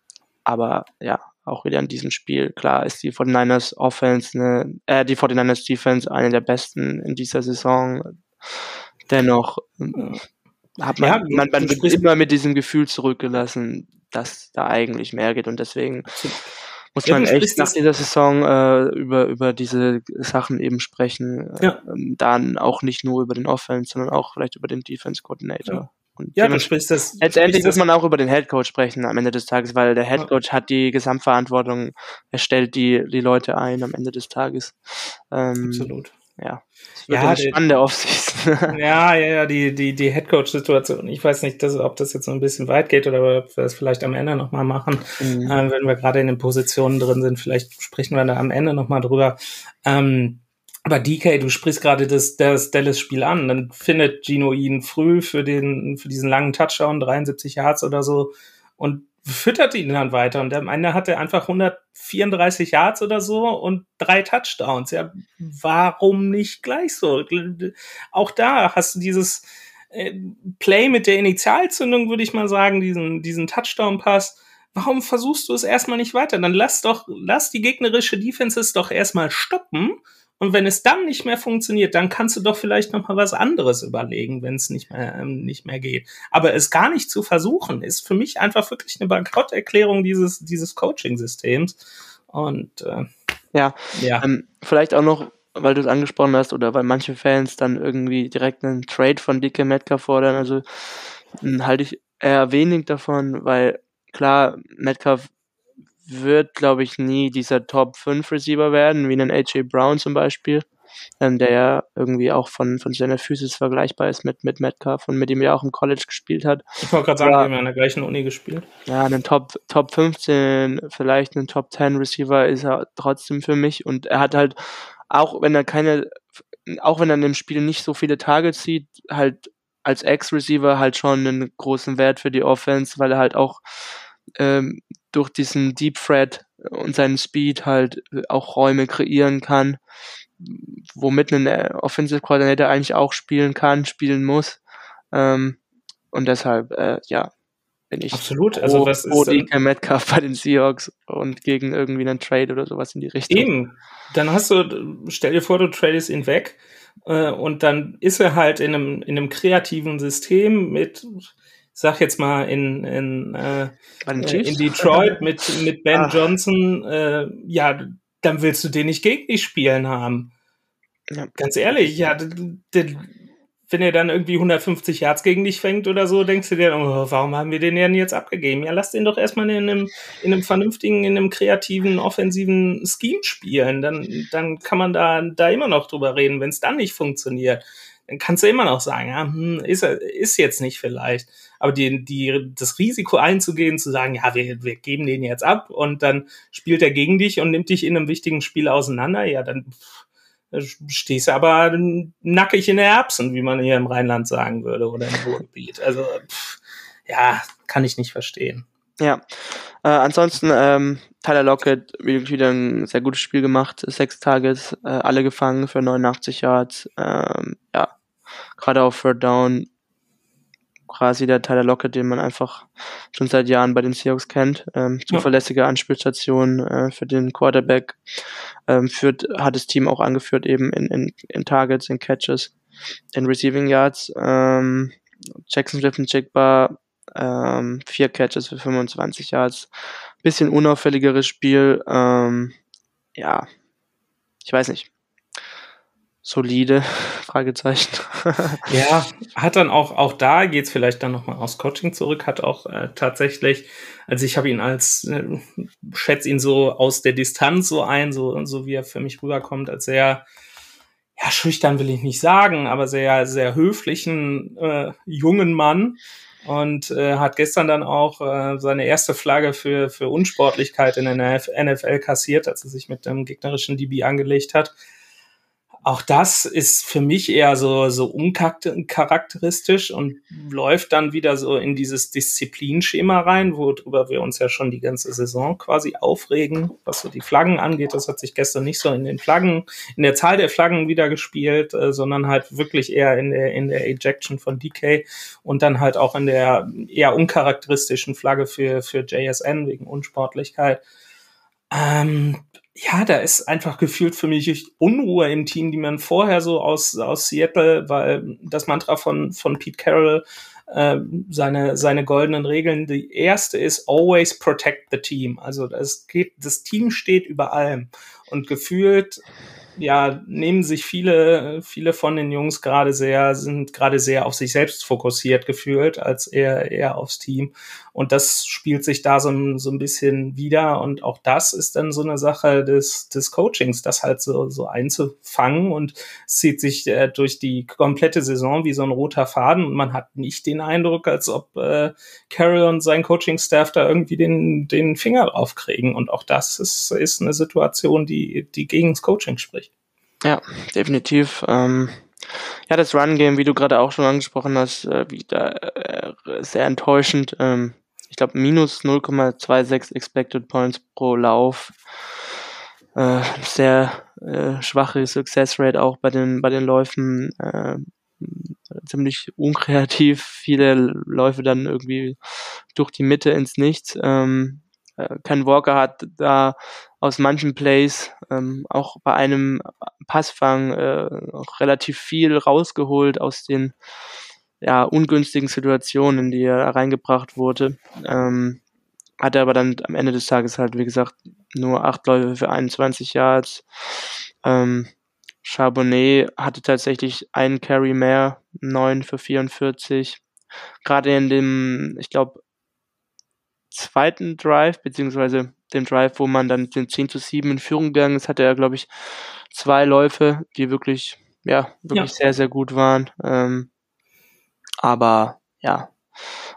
S2: aber ja, auch wieder in diesem Spiel. Klar ist die 49ers Offense, ne, äh, die 49ers Defense eine der besten in dieser Saison. Dennoch äh, hat man, ja, man, man wird immer mit diesem Gefühl zurückgelassen, dass da eigentlich mehr geht und deswegen muss man ja, echt nach dieser Saison äh, über, über diese Sachen eben sprechen. Ja. Äh, dann auch nicht nur über den Offense, sondern auch vielleicht über den Defense Coordinator. Ja.
S3: Und ja, du sprichst das.
S2: Letztendlich muss man auch über den Headcoach sprechen am Ende des Tages, weil der Headcoach ja. hat die Gesamtverantwortung, er stellt die, die Leute ein am Ende des Tages.
S3: Ähm, Absolut.
S2: Ja, ja, eine spannende Aufsicht.
S3: ja, ja, ja, die, die, die Headcoach-Situation. Ich weiß nicht, dass, ob das jetzt so ein bisschen weit geht oder ob wir das vielleicht am Ende nochmal machen. Mhm. Ähm, wenn wir gerade in den Positionen drin sind, vielleicht sprechen wir da am Ende nochmal drüber. Ähm, aber DK, du sprichst gerade das, das Dallas-Spiel an, dann findet Gino ihn früh für den, für diesen langen Touchdown, 73 Yards oder so, und füttert ihn dann weiter. Und am Ende hat er einfach 134 Yards oder so und drei Touchdowns. Ja, warum nicht gleich so? Auch da hast du dieses äh, Play mit der Initialzündung, würde ich mal sagen, diesen, diesen Touchdown-Pass. Warum versuchst du es erstmal nicht weiter? Dann lass doch, lass die gegnerische Defenses doch erstmal stoppen und wenn es dann nicht mehr funktioniert, dann kannst du doch vielleicht noch mal was anderes überlegen, wenn es nicht mehr ähm, nicht mehr geht. Aber es gar nicht zu versuchen, ist für mich einfach wirklich eine Bankrotterklärung dieses dieses Coaching-Systems. Und äh,
S2: ja, ja. Ähm, vielleicht auch noch, weil du es angesprochen hast oder weil manche Fans dann irgendwie direkt einen Trade von DK Metcalf fordern. Also hm, halte ich eher wenig davon, weil klar Metcalf wird, glaube ich, nie dieser Top 5 Receiver werden, wie ein AJ Brown zum Beispiel, ähm, der ja irgendwie auch von, von seiner Physis vergleichbar ist mit, mit Metcalf und mit ihm ja auch im College gespielt hat.
S3: Ich wollte gerade sagen, wir haben ja in der gleichen Uni gespielt.
S2: Ja, einen Top, Top 15, vielleicht einen Top 10 Receiver ist er trotzdem für mich und er hat halt, auch wenn er keine, auch wenn er in dem Spiel nicht so viele Targets sieht, halt als Ex-Receiver halt schon einen großen Wert für die Offense, weil er halt auch ähm, durch diesen Deep Thread und seinen Speed halt auch Räume kreieren kann, womit ein äh, Offensive Coordinator eigentlich auch spielen kann, spielen muss. Ähm, und deshalb, äh, ja, bin ich
S3: absolut. Also was
S2: ist DK Metcalf bei den Seahawks und gegen irgendwie einen Trade oder sowas in die Richtung.
S3: Eben. Dann hast du, stell dir vor, du tradest ihn weg äh, und dann ist er halt in einem in einem kreativen System mit sag jetzt mal in in, äh, in Detroit mit mit Ben Ach. Johnson, äh, ja, dann willst du den nicht gegen dich spielen haben. Ja. Ganz ehrlich, ja, wenn er dann irgendwie 150 Yards gegen dich fängt oder so, denkst du dir, oh, warum haben wir den denn jetzt abgegeben? Ja, lass den doch erstmal in einem, in einem vernünftigen, in einem kreativen, offensiven Scheme spielen. Dann, dann kann man da, da immer noch drüber reden, wenn es dann nicht funktioniert kannst du immer noch sagen, ja, hm, ist, ist jetzt nicht vielleicht. Aber die, die, das Risiko einzugehen, zu sagen, ja, wir, wir geben den jetzt ab und dann spielt er gegen dich und nimmt dich in einem wichtigen Spiel auseinander, ja, dann stehst du aber nackig in der Erbsen, wie man hier im Rheinland sagen würde, oder im Ruhrgebiet. Also, pff, ja, kann ich nicht verstehen.
S2: Ja, äh, ansonsten ähm, Tyler Lockett wieder ein sehr gutes Spiel gemacht, sechs Targets, äh, alle gefangen für 89 Yards. Ähm, ja, gerade auf Third Down quasi der Tyler Lockett, den man einfach schon seit Jahren bei den Seahawks kennt. Ähm, zuverlässige Anspielstation äh, für den Quarterback. Ähm, führt, hat das Team auch angeführt eben in, in, in Targets, in Catches, in Receiving Yards. Ähm, Jackson und Jigba ähm, vier Catches für 25 Yards. Bisschen unauffälligeres Spiel. Ähm, ja, ich weiß nicht. Solide, Fragezeichen.
S3: ja, hat dann auch, auch da geht's vielleicht dann nochmal aus Coaching zurück, hat auch äh, tatsächlich, also ich habe ihn als, äh, schätze ihn so aus der Distanz so ein, so, so wie er für mich rüberkommt, als sehr, ja, schüchtern will ich nicht sagen, aber sehr, sehr höflichen äh, jungen Mann, und äh, hat gestern dann auch äh, seine erste Flagge für, für Unsportlichkeit in der NFL kassiert, als er sich mit dem gegnerischen DB angelegt hat auch das ist für mich eher so, so uncharakteristisch und läuft dann wieder so in dieses Disziplinschema rein, worüber wir uns ja schon die ganze Saison quasi aufregen, was so die Flaggen angeht. Das hat sich gestern nicht so in den Flaggen, in der Zahl der Flaggen wieder gespielt, äh, sondern halt wirklich eher in der, in der Ejection von DK und dann halt auch in der eher uncharakteristischen Flagge für, für JSN wegen Unsportlichkeit. Ähm, ja, da ist einfach gefühlt für mich Unruhe im Team, die man vorher so aus, aus Seattle, weil das Mantra von, von Pete Carroll, äh, seine, seine goldenen Regeln, die erste ist always protect the team. Also das geht, das Team steht über allem. Und gefühlt ja, nehmen sich viele, viele von den Jungs gerade sehr, sind gerade sehr auf sich selbst fokussiert gefühlt, als eher, eher aufs Team. Und das spielt sich da so, so ein bisschen wieder. Und auch das ist dann so eine Sache des, des Coachings, das halt so, so einzufangen und zieht sich äh, durch die komplette Saison wie so ein roter Faden. Und man hat nicht den Eindruck, als ob äh, Carroll und sein Coaching-Staff da irgendwie den, den Finger drauf kriegen. Und auch das ist, ist eine Situation, die, die gegen das Coaching spricht.
S2: Ja, definitiv. Ähm, ja, das Run-Game, wie du gerade auch schon angesprochen hast, äh, wieder äh, sehr enttäuschend. Ähm, ich glaube, minus 0,26 Expected Points pro Lauf. Äh, sehr äh, schwache Success Rate auch bei den, bei den Läufen. Äh, ziemlich unkreativ. Viele Läufe dann irgendwie durch die Mitte ins Nichts. Ähm, äh, Ken Walker hat da aus manchen Plays ähm, auch bei einem Passfang äh, relativ viel rausgeholt aus den ja, ungünstigen Situationen, in die er reingebracht wurde. Ähm, hatte aber dann am Ende des Tages halt, wie gesagt, nur acht Läufe für 21 Yards. Ähm, Charbonnet hatte tatsächlich einen Carry mehr, neun für 44. Gerade in dem, ich glaube, zweiten Drive, beziehungsweise dem Drive, wo man dann den 10 zu 7 in Führung gegangen ist, hatte er, glaube ich, zwei Läufe, die wirklich, ja, wirklich ja. sehr, sehr gut waren. Ähm, aber ja,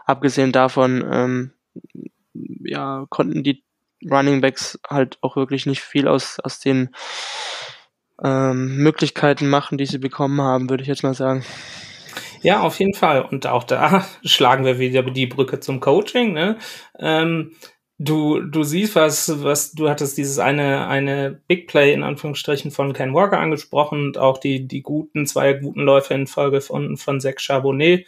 S2: abgesehen davon, ähm, ja, konnten die Running Backs halt auch wirklich nicht viel aus, aus den ähm, Möglichkeiten machen, die sie bekommen haben, würde ich jetzt mal sagen.
S3: Ja, auf jeden Fall. Und auch da schlagen wir wieder die Brücke zum Coaching. Ne? Ähm, du, du siehst, was, was, du hattest dieses eine, eine Big Play in Anführungsstrichen von Ken Walker angesprochen und auch die, die guten, zwei guten Läufe in Folge von, von Zach Charbonnet.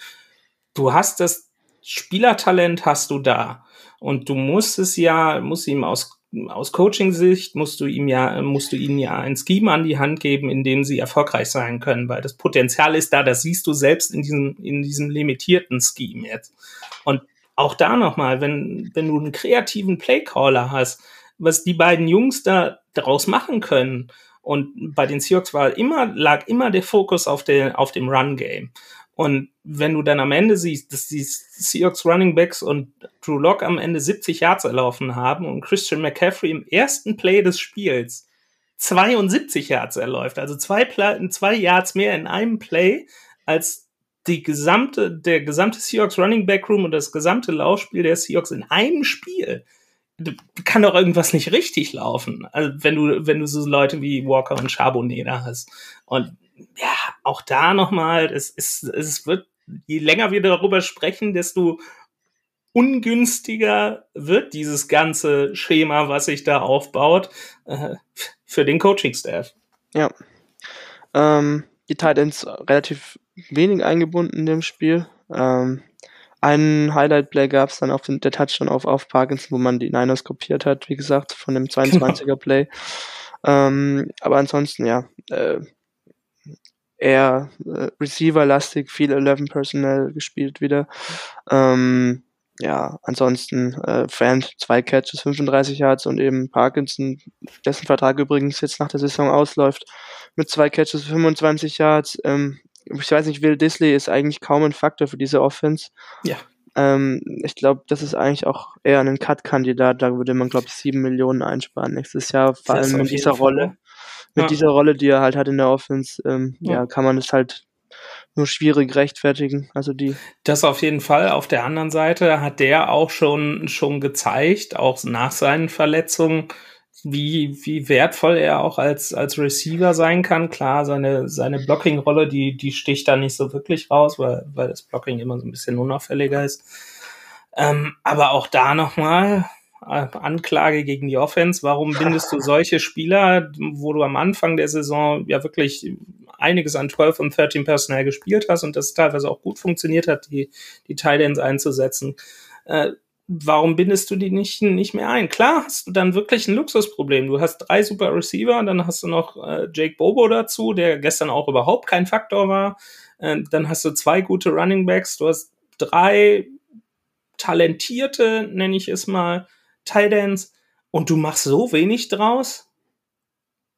S3: Du hast das Spielertalent hast du da. Und du musst es ja, musst ihm aus aus Coaching-Sicht musst du ihm ja, musst du ihnen ja ein Scheme an die Hand geben, in dem sie erfolgreich sein können, weil das Potenzial ist da, das siehst du selbst in diesem, in diesem limitierten Scheme jetzt. Und auch da nochmal, wenn, wenn du einen kreativen Playcaller hast, was die beiden Jungs da daraus machen können, und bei den Seahawks war immer, lag immer der Fokus auf, der, auf dem Run-Game. Und wenn du dann am Ende siehst, dass die Seahawks Running Backs und Drew Lock am Ende 70 Yards erlaufen haben und Christian McCaffrey im ersten Play des Spiels 72 Yards erläuft, also zwei, Play, zwei Yards mehr in einem Play als die gesamte, der gesamte Seahawks Running Back Room und das gesamte Laufspiel der Seahawks in einem Spiel kann doch irgendwas nicht richtig laufen. Also wenn du, wenn du so Leute wie Walker und Charbonnet da hast. Und ja, auch da nochmal, es, es, es wird, je länger wir darüber sprechen, desto ungünstiger wird dieses ganze Schema, was sich da aufbaut, äh, für den Coaching-Staff.
S2: Ja. Ähm, die Titans relativ wenig eingebunden in dem Spiel. Ähm, einen Highlight-Play gab es dann auf den, der Touchdown auf, auf Parkinson, wo man die Niners kopiert hat, wie gesagt, von dem 22er-Play. Genau. Ähm, aber ansonsten, ja, äh, eher äh, Receiver-lastig, viel 11 Personnel gespielt wieder. Ähm, ja, ansonsten äh, Fan, zwei Catches, 35 Yards und eben Parkinson, dessen Vertrag übrigens jetzt nach der Saison ausläuft, mit zwei Catches, 25 Yards. Ähm, ich weiß nicht, Will Disley ist eigentlich kaum ein Faktor für diese Offense.
S3: Ja.
S2: Ähm, ich glaube, das ist eigentlich auch eher ein Cut-Kandidat. Da würde man, glaube ich, sieben Millionen einsparen nächstes Jahr, vor allem in dieser Rolle. Mit ja. dieser Rolle, die er halt hat in der Offense, ähm, ja. ja, kann man es halt nur schwierig rechtfertigen. Also die.
S3: Das auf jeden Fall. Auf der anderen Seite hat der auch schon, schon gezeigt, auch nach seinen Verletzungen, wie, wie wertvoll er auch als, als Receiver sein kann. Klar, seine, seine Blocking-Rolle, die, die sticht da nicht so wirklich raus, weil, weil das Blocking immer so ein bisschen unauffälliger ist. Ähm, aber auch da nochmal, Anklage gegen die Offense. Warum bindest du solche Spieler, wo du am Anfang der Saison ja wirklich einiges an 12 und 13 Personal gespielt hast und das teilweise auch gut funktioniert hat, die, die Titans einzusetzen? Äh, warum bindest du die nicht, nicht mehr ein? Klar hast du dann wirklich ein Luxusproblem. Du hast drei super Receiver, dann hast du noch äh, Jake Bobo dazu, der gestern auch überhaupt kein Faktor war. Äh, dann hast du zwei gute Running Backs, du hast drei talentierte, nenne ich es mal, Titans und du machst so wenig draus.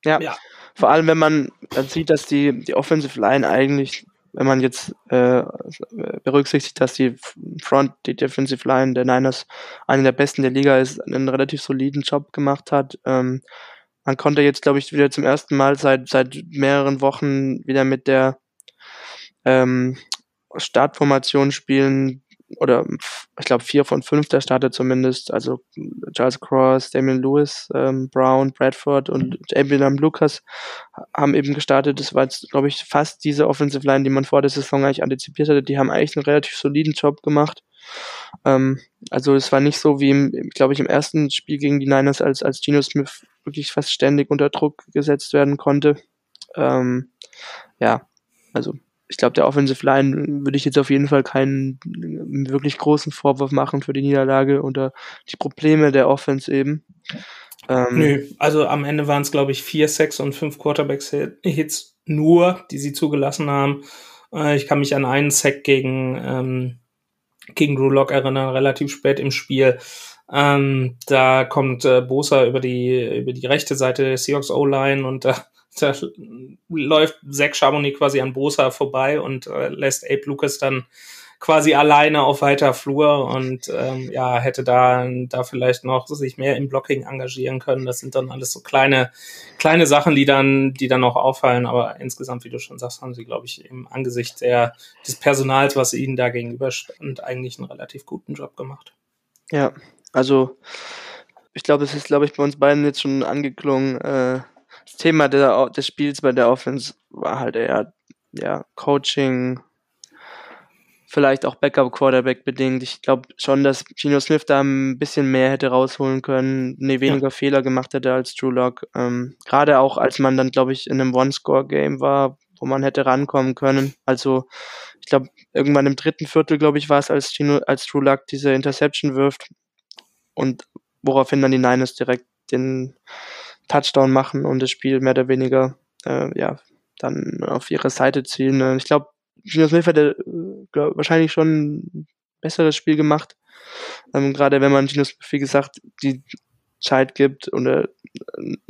S2: Ja. ja. Vor allem, wenn man dann sieht, dass die, die Offensive Line eigentlich wenn man jetzt äh, berücksichtigt, dass die Front, die Defensive Line der Niners eine der besten der Liga ist, einen relativ soliden Job gemacht hat. Ähm, man konnte jetzt, glaube ich, wieder zum ersten Mal seit, seit mehreren Wochen wieder mit der ähm, Startformation spielen, oder ich glaube vier von fünf der Starter zumindest, also Charles Cross, Damian Lewis, ähm, Brown, Bradford und Abraham Lucas haben eben gestartet. Das war jetzt, glaube ich, fast diese Offensive Line, die man vor der Saison eigentlich antizipiert hatte. Die haben eigentlich einen relativ soliden Job gemacht. Ähm, also es war nicht so wie, glaube ich, im ersten Spiel gegen die Niners, als, als Geno Smith wirklich fast ständig unter Druck gesetzt werden konnte. Ähm, ja, also ich glaube, der Offensive Line würde ich jetzt auf jeden Fall keinen wirklich großen Vorwurf machen für die Niederlage oder die Probleme der Offense eben.
S3: Ähm, Nö, also am Ende waren es, glaube ich, vier Sacks und fünf Quarterbacks-Hits nur, die sie zugelassen haben. Äh, ich kann mich an einen Sack gegen, ähm, gegen Drew Lock erinnern, relativ spät im Spiel. Ähm, da kommt äh, Bosa über die, über die rechte Seite der Seahawks O-Line und da läuft Zach Chamonix quasi an Bosa vorbei und äh, lässt Abe Lucas dann quasi alleine auf weiter Flur und ähm, ja, hätte da, da vielleicht noch sich mehr im Blocking engagieren können. Das sind dann alles so kleine, kleine Sachen, die dann, die dann auch auffallen. Aber insgesamt, wie du schon sagst, haben sie, glaube ich, im Angesicht der, des Personals, was ihnen da gegenüberstand, eigentlich einen relativ guten Job gemacht.
S2: Ja, also ich glaube, es ist, glaube ich, bei uns beiden jetzt schon angeklungen, äh, das Thema der, des Spiels bei der Offense war halt eher ja, Coaching, vielleicht auch Backup-Quarterback bedingt. Ich glaube schon, dass Geno Smith da ein bisschen mehr hätte rausholen können, ne, weniger ja. Fehler gemacht hätte als Drew Lock. Ähm, Gerade auch, als man dann, glaube ich, in einem One-Score-Game war, wo man hätte rankommen können. Also, ich glaube, irgendwann im dritten Viertel, glaube ich, war es, als, Gino, als Drew Lock diese Interception wirft und woraufhin dann die Niners direkt den Touchdown machen und das Spiel mehr oder weniger äh, ja dann auf ihre Seite ziehen. Äh, ich glaube, Gino Smith hätte äh, glaub, wahrscheinlich schon ein besseres Spiel gemacht. Ähm, Gerade wenn man Gino Smith, wie gesagt, die Zeit gibt oder,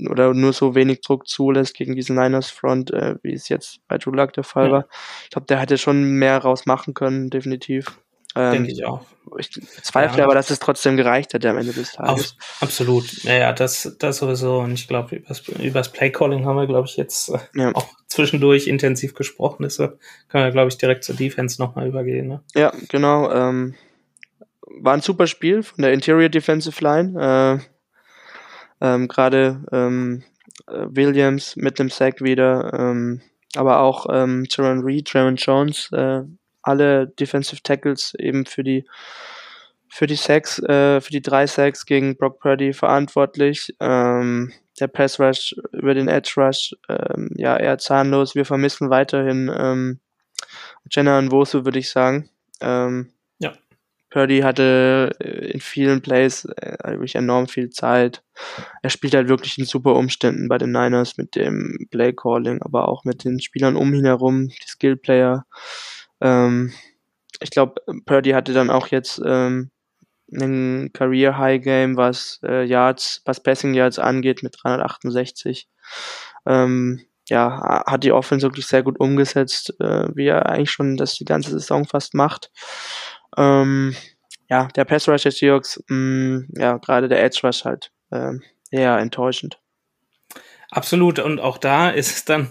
S2: oder nur so wenig Druck zulässt gegen diesen Niners Front, äh, wie es jetzt bei Drew Luck der Fall ja. war. Ich glaube, der hätte schon mehr rausmachen können, definitiv.
S3: Ähm, Denke ich auch.
S2: Ich zweifle ja. aber, dass es trotzdem gereicht hätte am Ende des Tages.
S3: Auf, absolut. Naja, das, das sowieso. Und ich glaube, übers, übers Playcalling haben wir, glaube ich, jetzt äh, ja. auch zwischendurch intensiv gesprochen. Deshalb können wir, glaube ich, direkt zur Defense nochmal übergehen. Ne?
S2: Ja, genau. Ähm, war ein super Spiel von der Interior Defensive Line. Äh, ähm, Gerade ähm, äh, Williams mit dem Sack wieder. Ähm, aber auch ähm, Reed, Trevor Jones, äh, alle Defensive Tackles eben für die für die Sacks, äh, für die drei Sacks gegen Brock Purdy verantwortlich. Ähm, der Pass Rush über den Edge Rush, ähm, ja, eher zahnlos. Wir vermissen weiterhin ähm, Jenna und Wosu, würde ich sagen. Ähm,
S3: ja.
S2: Purdy hatte äh, in vielen Plays äh, wirklich enorm viel Zeit. Er spielt halt wirklich in super Umständen bei den Niners mit dem Play Calling, aber auch mit den Spielern um ihn herum, die Skill Player. Ähm, ich glaube, Purdy hatte dann auch jetzt ähm, ein Career High Game, was äh, Yards, was Passing Yards angeht mit 368. Ähm, ja, hat die Offense wirklich sehr gut umgesetzt, äh, wie er eigentlich schon das die ganze Saison fast macht. Ähm, ja, der Pass Rush der Seahawks, mh, mm, ja, gerade der Edge Rush halt äh, eher enttäuschend.
S3: Absolut. Und auch da ist es dann,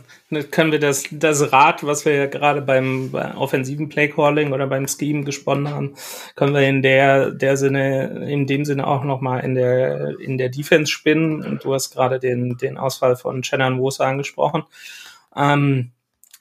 S3: können wir das, das Rad, was wir ja gerade beim, beim offensiven Playcalling oder beim Scheme gesponnen haben, können wir in der, der Sinne, in dem Sinne auch nochmal in der, in der Defense spinnen. Und du hast gerade den, den Ausfall von Shannon Wosa angesprochen. Ähm,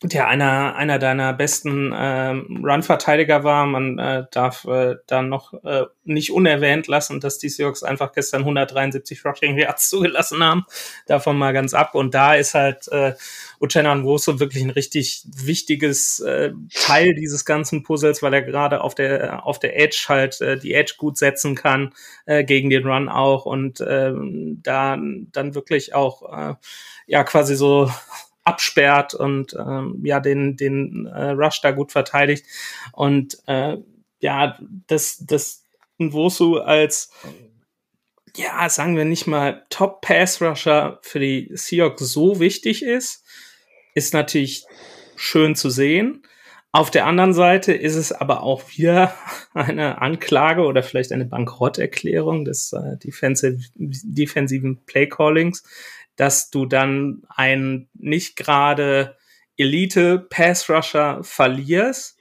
S3: der einer, einer deiner besten ähm, Run-Verteidiger war. Man äh, darf äh, dann noch äh, nicht unerwähnt lassen, dass die Seahawks einfach gestern 173 Rushing Yards zugelassen haben. Davon mal ganz ab. Und da ist halt äh, Uchenna Nwosu wirklich ein richtig wichtiges äh, Teil dieses ganzen Puzzles, weil er gerade auf der auf der Edge halt äh, die Edge gut setzen kann äh, gegen den Run auch und äh, da dann wirklich auch äh, ja quasi so absperrt und ähm, ja den den äh, Rush da gut verteidigt und äh, ja das das Nwosu als ja sagen wir nicht mal Top Pass Rusher für die Seahawks so wichtig ist ist natürlich schön zu sehen. Auf der anderen Seite ist es aber auch wieder eine Anklage oder vielleicht eine Bankrotterklärung des äh, defensive, defensiven Playcallings, dass du dann einen nicht gerade Elite Pass Rusher verlierst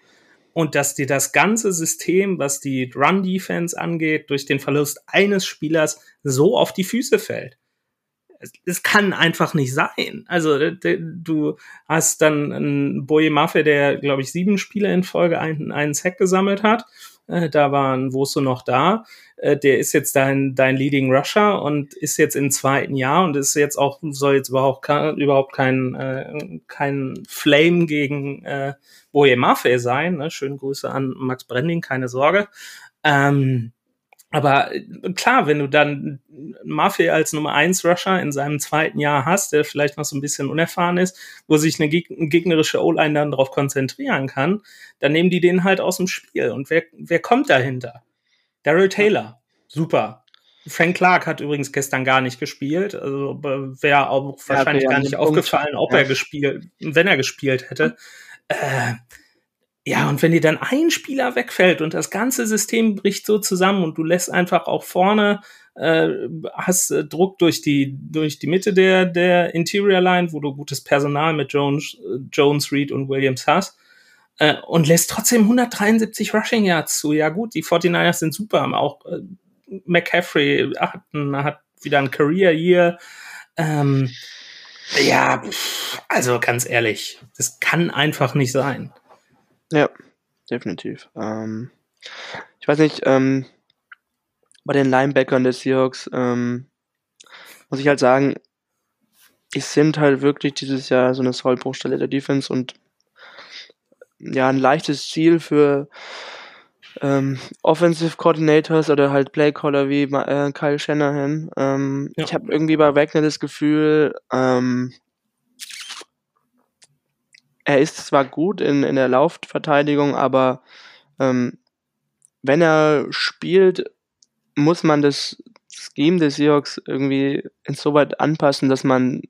S3: und dass dir das ganze System, was die Run Defense angeht, durch den Verlust eines Spielers so auf die Füße fällt. Es, es kann einfach nicht sein. Also du hast dann einen Boye Maffe, der, glaube ich, sieben Spiele in Folge einen, einen Sack gesammelt hat. Äh, da waren Woso noch da. Äh, der ist jetzt dein, dein Leading Rusher und ist jetzt im zweiten Jahr und ist jetzt auch, soll jetzt überhaupt, überhaupt kein, äh, kein Flame gegen äh, Boje Maffei sein. Ne? Schöne Grüße an Max Brending, keine Sorge. Ähm, aber äh, klar, wenn du dann Maffei als Nummer 1 Rusher in seinem zweiten Jahr hast, der vielleicht noch so ein bisschen unerfahren ist, wo sich eine gegnerische O-Line dann darauf konzentrieren kann, dann nehmen die den halt aus dem Spiel. Und wer, wer kommt dahinter? Daryl Taylor. Super. Frank Clark hat übrigens gestern gar nicht gespielt. Also wäre auch wahrscheinlich gar nicht aufgefallen, ob ja. er gespielt, wenn er gespielt hätte. Äh, ja, und wenn dir dann ein Spieler wegfällt und das ganze System bricht so zusammen und du lässt einfach auch vorne, äh, hast äh, Druck durch die, durch die Mitte der, der Interior Line, wo du gutes Personal mit Jones, Jones, Reed und Williams hast, äh, und lässt trotzdem 173 Rushing Yards zu. Ja gut, die 49ers sind super, haben auch äh, McCaffrey hat, hat wieder ein Career Year. Ähm, ja, also ganz ehrlich, das kann einfach nicht sein.
S2: Ja, definitiv. Ähm, ich weiß nicht, ähm, bei den Linebackern des Seahawks ähm, muss ich halt sagen, die sind halt wirklich dieses Jahr so eine Sollbruchstelle der Defense und ja, ein leichtes Ziel für ähm, Offensive Coordinators oder halt Playcaller wie äh, Kyle Shanahan. Ähm, ja. Ich habe irgendwie bei Wagner das Gefühl, ähm, er ist zwar gut in, in der Laufverteidigung, aber ähm, wenn er spielt, muss man das Scheme des Seahawks irgendwie insoweit anpassen, dass man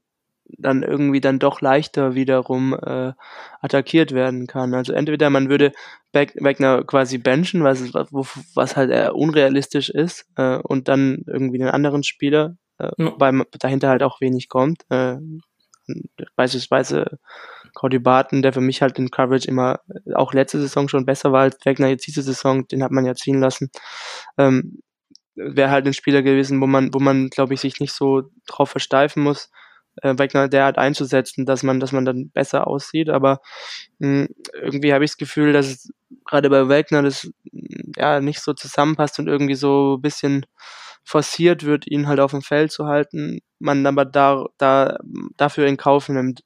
S2: dann irgendwie dann doch leichter wiederum äh, attackiert werden kann. Also entweder man würde Wagner quasi benchen, was, was halt eher unrealistisch ist, äh, und dann irgendwie den anderen Spieler, äh, ja. weil dahinter halt auch wenig kommt. Äh, beispielsweise Cody Barton, der für mich halt in Coverage immer auch letzte Saison schon besser war als Wegner jetzt diese Saison, den hat man ja ziehen lassen. Ähm, Wäre halt ein Spieler gewesen, wo man, wo man, glaube ich, sich nicht so drauf versteifen muss, äh, Wegner derart einzusetzen, dass man, dass man dann besser aussieht. Aber mh, hm, irgendwie habe ich das Gefühl, dass gerade bei Wagner das ja nicht so zusammenpasst und irgendwie so ein bisschen forciert wird, ihn halt auf dem Feld zu halten, man aber da, da dafür in Kauf nimmt,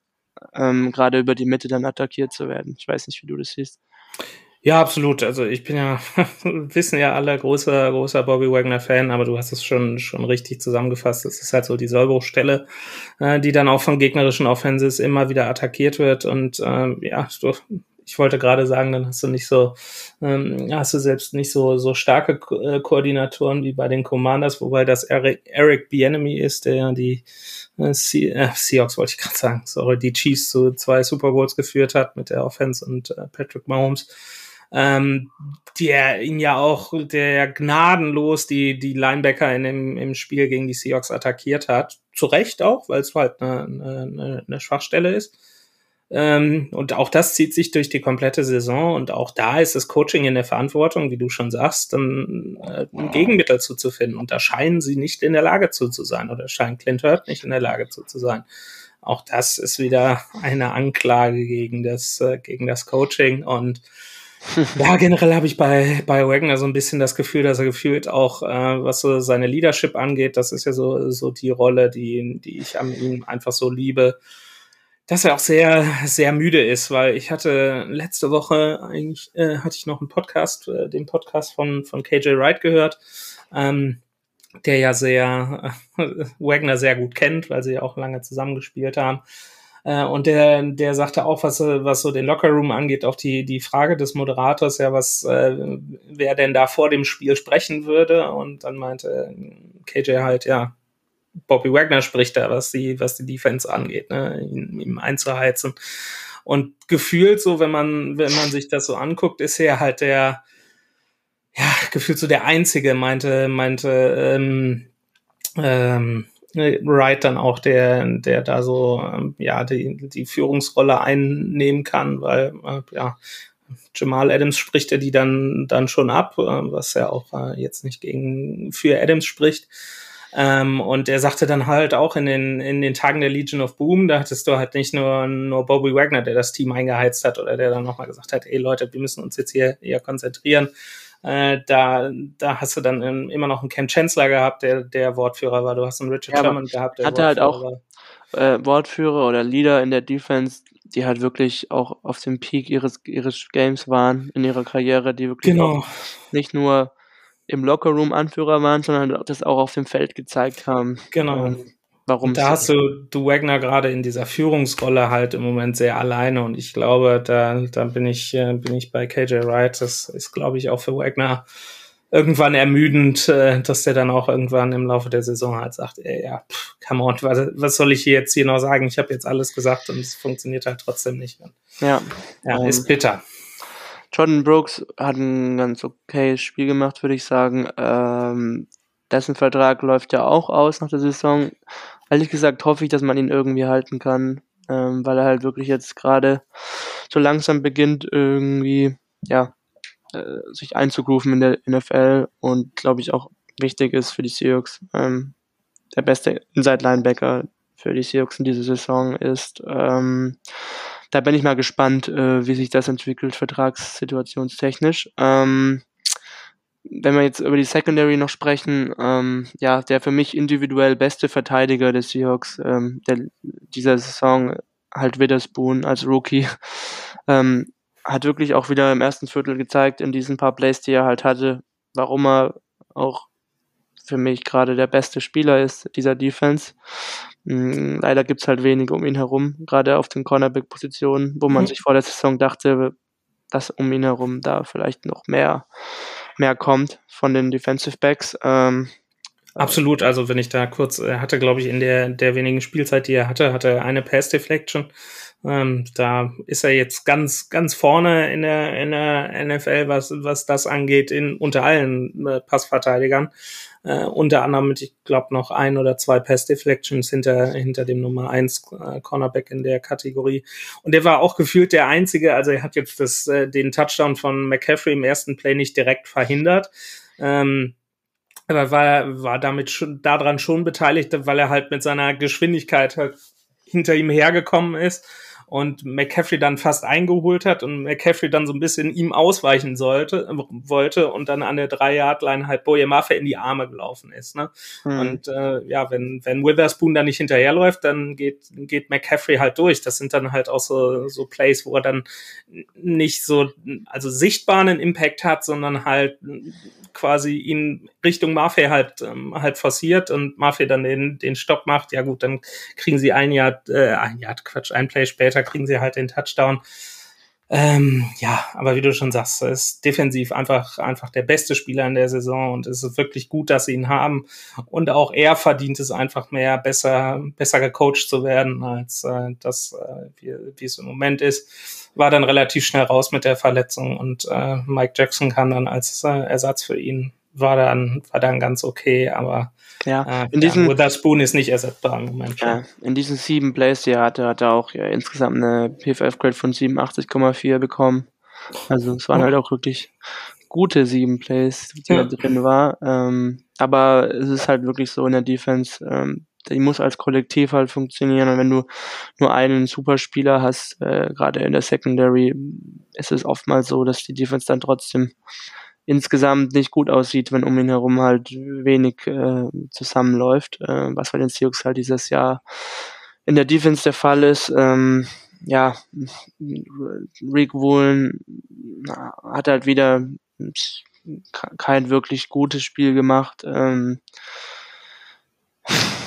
S2: ähm, gerade über die Mitte dann attackiert zu werden. Ich weiß nicht, wie du das siehst.
S3: Ja, absolut. Also ich bin ja, wissen ja alle, großer, großer Bobby Wagner-Fan, aber du hast es schon, schon richtig zusammengefasst. Es ist halt so die Sollbruchstelle, äh, die dann auch von gegnerischen Offenses immer wieder attackiert wird. Und ähm, ja, du, ich wollte gerade sagen, dann hast du nicht so, ähm, hast du selbst nicht so, so starke Ko äh, Koordinatoren wie bei den Commanders, wobei das Eric, Eric Bienemy ist, der ja die äh, Se äh, Seahawks, wollte ich gerade sagen, sorry, die Chiefs zu zwei Super Bowls geführt hat mit der Offense und äh, Patrick Mahomes ähm, der ihn ja auch, der gnadenlos die, die Linebacker in dem, im Spiel gegen die Seahawks attackiert hat. Zu Recht auch, weil es halt eine, eine, eine Schwachstelle ist. Ähm, und auch das zieht sich durch die komplette Saison und auch da ist das Coaching in der Verantwortung, wie du schon sagst, dann äh, ein Gegenmittel zuzufinden. Und da scheinen sie nicht in der Lage zu, zu sein oder scheint Clint Hurt nicht in der Lage zu, zu sein. Auch das ist wieder eine Anklage gegen das, äh, gegen das Coaching und ja, generell habe ich bei, bei Wagner so ein bisschen das Gefühl, dass er gefühlt auch, äh, was so seine Leadership angeht, das ist ja so, so die Rolle, die, die ich an ihm einfach so liebe, dass er auch sehr, sehr müde ist, weil ich hatte letzte Woche eigentlich, äh, hatte ich noch einen Podcast, äh, den Podcast von, von KJ Wright gehört, ähm, der ja sehr, äh, Wagner sehr gut kennt, weil sie ja auch lange zusammengespielt haben. Äh, und der, der sagte auch, was, was so den Lockerroom angeht, auch die, die Frage des Moderators, ja, was, äh, wer denn da vor dem Spiel sprechen würde. Und dann meinte KJ halt, ja, Bobby Wagner spricht da, was die, was die Defense angeht, ne, ihm, ihm einzuheizen. Und gefühlt so, wenn man, wenn man sich das so anguckt, ist er halt der, ja, gefühlt so der Einzige, meinte, meinte, ähm, ähm, Wright dann auch der, der da so ähm, ja die, die Führungsrolle einnehmen kann, weil äh, ja Jamal Adams spricht er die dann dann schon ab, äh, was ja auch äh, jetzt nicht gegen für Adams spricht. Ähm, und er sagte dann halt auch in den, in den Tagen der Legion of Boom, da hattest du halt nicht nur, nur Bobby Wagner, der das Team eingeheizt hat oder der dann nochmal gesagt hat, ey Leute, wir müssen uns jetzt hier eher konzentrieren, äh, da, da hast du dann immer noch einen Ken Chancellor gehabt, der der Wortführer war. Du hast einen Richard ja, Sherman gehabt,
S2: der hatte halt auch äh, Wortführer oder Leader in der Defense, die halt wirklich auch auf dem Peak ihres ihres Games waren in ihrer Karriere, die wirklich genau. nicht nur im Lockerroom Anführer waren, sondern das auch auf dem Feld gezeigt haben.
S3: Genau. Ähm, warum. Da hast du, du Wagner gerade in dieser Führungsrolle halt im Moment sehr alleine und ich glaube, da, da bin ich, äh, bin ich bei KJ Wright. Das ist, glaube ich, auch für Wagner irgendwann ermüdend, äh, dass der dann auch irgendwann im Laufe der Saison halt sagt, ey, ja, pff, come on, was, was soll ich hier jetzt hier noch sagen? Ich habe jetzt alles gesagt und es funktioniert halt trotzdem nicht.
S2: Ja.
S3: Ja, um, ist bitter.
S2: Jordan Brooks hat ein ganz okayes Spiel gemacht, würde ich sagen. Ähm, dessen Vertrag läuft ja auch aus nach der Saison ehrlich gesagt hoffe ich, dass man ihn irgendwie halten kann, ähm, weil er halt wirklich jetzt gerade so langsam beginnt, irgendwie, ja, äh, sich einzugrooven in der NFL und glaube ich auch wichtig ist für die Seahawks. Ähm, der beste Inside-Linebacker für die Seahawks in dieser Saison ist. Ähm, da bin ich mal gespannt, äh, wie sich das entwickelt, vertragssituationstechnisch. Ähm, wenn wir jetzt über die Secondary noch sprechen, ähm, ja, der für mich individuell beste Verteidiger des Seahawks ähm, der, dieser Saison, halt Witherspoon als Rookie, ähm, hat wirklich auch wieder im ersten Viertel gezeigt, in diesen paar Plays, die er halt hatte, warum er auch für mich gerade der beste Spieler ist dieser Defense. Mhm, leider gibt's halt wenig um ihn herum, gerade auf den Cornerback-Positionen, wo man mhm. sich vor der Saison dachte, dass um ihn herum da vielleicht noch mehr mehr kommt von den Defensive Backs. Ähm,
S3: Absolut, also wenn ich da kurz, er hatte, glaube ich, in der, der wenigen Spielzeit, die er hatte, hatte er eine Pass Deflection. Ähm, da ist er jetzt ganz, ganz vorne in der, in der NFL, was, was das angeht, in, unter allen äh, Passverteidigern. Äh, unter anderem mit, ich glaube, noch ein oder zwei Pass Deflections hinter, hinter dem Nummer eins äh, Cornerback in der Kategorie. Und er war auch gefühlt der Einzige, also er hat jetzt das, äh, den Touchdown von McCaffrey im ersten Play nicht direkt verhindert. Ähm, aber war, war damit schon daran schon beteiligt, weil er halt mit seiner Geschwindigkeit halt hinter ihm hergekommen ist und McCaffrey dann fast eingeholt hat und McCaffrey dann so ein bisschen ihm ausweichen sollte, wollte und dann an der Drei-Yard-Line halt Boye Maffe in die Arme gelaufen ist. Ne? Mhm. Und äh, ja, wenn, wenn Witherspoon da nicht hinterherläuft, dann geht, geht McCaffrey halt durch. Das sind dann halt auch so, so Plays, wo er dann nicht so, also sichtbaren Impact hat, sondern halt quasi ihn Richtung Mafia halt, ähm, halt forciert und Mafia dann den, den Stopp macht. Ja gut, dann kriegen sie ein Jahr, äh, ein Jahr, Quatsch, ein Play später kriegen sie halt den Touchdown. Ähm, ja, aber wie du schon sagst, ist defensiv einfach, einfach der beste Spieler in der Saison und es ist wirklich gut, dass sie ihn haben. Und auch er verdient es einfach mehr, besser, besser gecoacht zu werden, als äh, das, äh, wie, wie es im Moment ist. War dann relativ schnell raus mit der Verletzung und äh, Mike Jackson kam dann als äh, Ersatz für ihn, war dann, war dann ganz okay, aber
S2: ja, äh, in diesen,
S3: ja, Witherspoon ist nicht ersetzbar im Moment.
S2: Ja, in diesen sieben Plays, die er hatte, hat er auch ja, insgesamt eine PFF-Grade von 87,4 bekommen. Also es waren oh. halt auch wirklich gute sieben Plays, die ja. da drin war. Ähm, aber es ist halt wirklich so in der Defense, ähm, die muss als Kollektiv halt funktionieren. Und wenn du nur einen Superspieler hast, äh, gerade in der Secondary, ist es oftmals so, dass die Defense dann trotzdem insgesamt nicht gut aussieht, wenn um ihn herum halt wenig äh, zusammenläuft, äh, was bei den Seahawks halt dieses Jahr in der Defense der Fall ist. Ähm, ja, Rick Woolen hat halt wieder kein wirklich gutes Spiel gemacht. Ähm,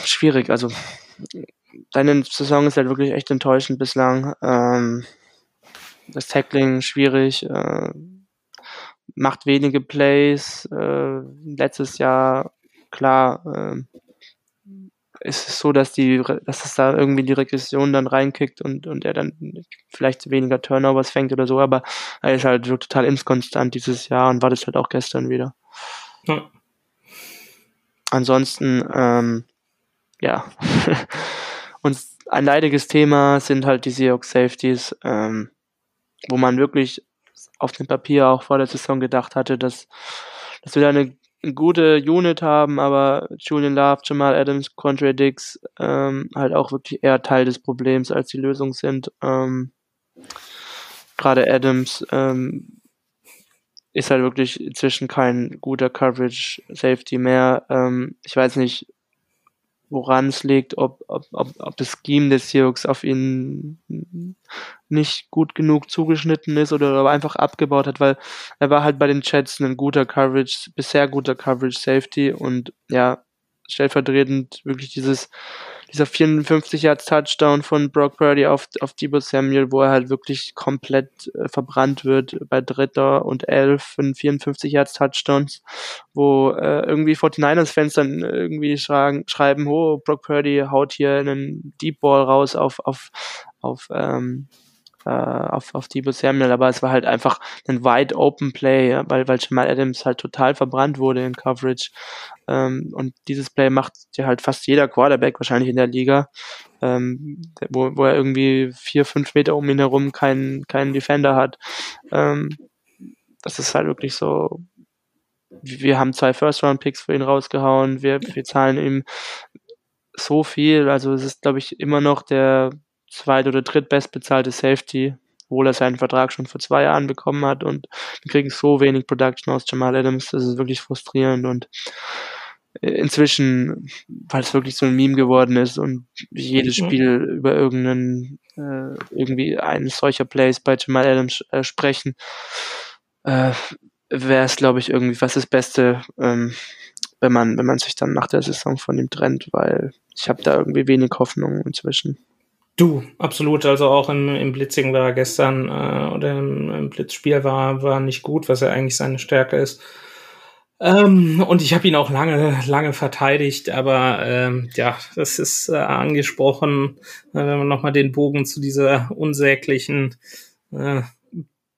S2: schwierig, also deine Saison ist halt wirklich echt enttäuschend bislang. Ähm, das Tackling schwierig. Äh, macht wenige Plays. Äh, letztes Jahr, klar, äh, ist es so, dass die, dass es da irgendwie die Regression dann reinkickt und, und er dann vielleicht weniger Turnovers fängt oder so, aber er ist halt so total inkonstant dieses Jahr und war das halt auch gestern wieder. Ja. Ansonsten, ähm, ja. und ein leidiges Thema sind halt die Seahawks Safeties, ähm, wo man wirklich auf dem Papier auch vor der Saison gedacht hatte, dass, dass wir da eine, gute Unit haben, aber Julian Love, Jamal Adams, Contre Dix ähm, halt auch wirklich eher Teil des Problems als die Lösung sind. Ähm, Gerade Adams ähm, ist halt wirklich inzwischen kein guter Coverage Safety mehr. Ähm, ich weiß nicht, woran es liegt, ob, ob, ob, ob das Scheme des Seahawks auf ihn nicht gut genug zugeschnitten ist oder einfach abgebaut hat, weil er war halt bei den Chats ein guter Coverage, bisher guter Coverage Safety und ja, stellvertretend wirklich dieses dieser 54 Yards Touchdown von Brock Purdy auf, auf Debo Samuel, wo er halt wirklich komplett äh, verbrannt wird bei Dritter und Elf von 54 Yards Touchdowns, wo äh, irgendwie 49ers Fans dann irgendwie schreiben, schreiben, oh, Brock Purdy haut hier einen Deep Ball raus auf, auf, auf, ähm, äh, auf, auf Debo Samuel, aber es war halt einfach ein wide open Play, ja, weil, weil Jamal Adams halt total verbrannt wurde in Coverage. Ähm, und dieses Play macht ja halt fast jeder Quarterback wahrscheinlich in der Liga, ähm, wo, wo er irgendwie vier, fünf Meter um ihn herum keinen, keinen Defender hat. Ähm, das ist halt wirklich so, wir haben zwei First-Round-Picks für ihn rausgehauen, wir, wir zahlen ihm so viel, also es ist, glaube ich, immer noch der zweit- oder drittbestbezahlte Safety, obwohl er seinen Vertrag schon vor zwei Jahren bekommen hat und wir kriegen so wenig Production aus Jamal Adams, das ist wirklich frustrierend und inzwischen, weil es wirklich so ein Meme geworden ist und jedes mhm. Spiel über irgendeinen, äh, irgendwie eines solcher Plays bei Jamal Adams äh, sprechen, äh, wäre es, glaube ich, irgendwie fast das Beste, ähm, wenn man, wenn man sich dann nach der Saison von ihm trennt, weil ich habe da irgendwie wenig Hoffnung inzwischen.
S3: Du, absolut. Also auch im, im Blitzing war gestern äh, oder im, im, Blitzspiel war, war nicht gut, was ja eigentlich seine Stärke ist. Ähm, und ich habe ihn auch lange, lange verteidigt, aber ähm, ja, das ist äh, angesprochen, äh, wenn man nochmal den Bogen zu dieser unsäglichen äh,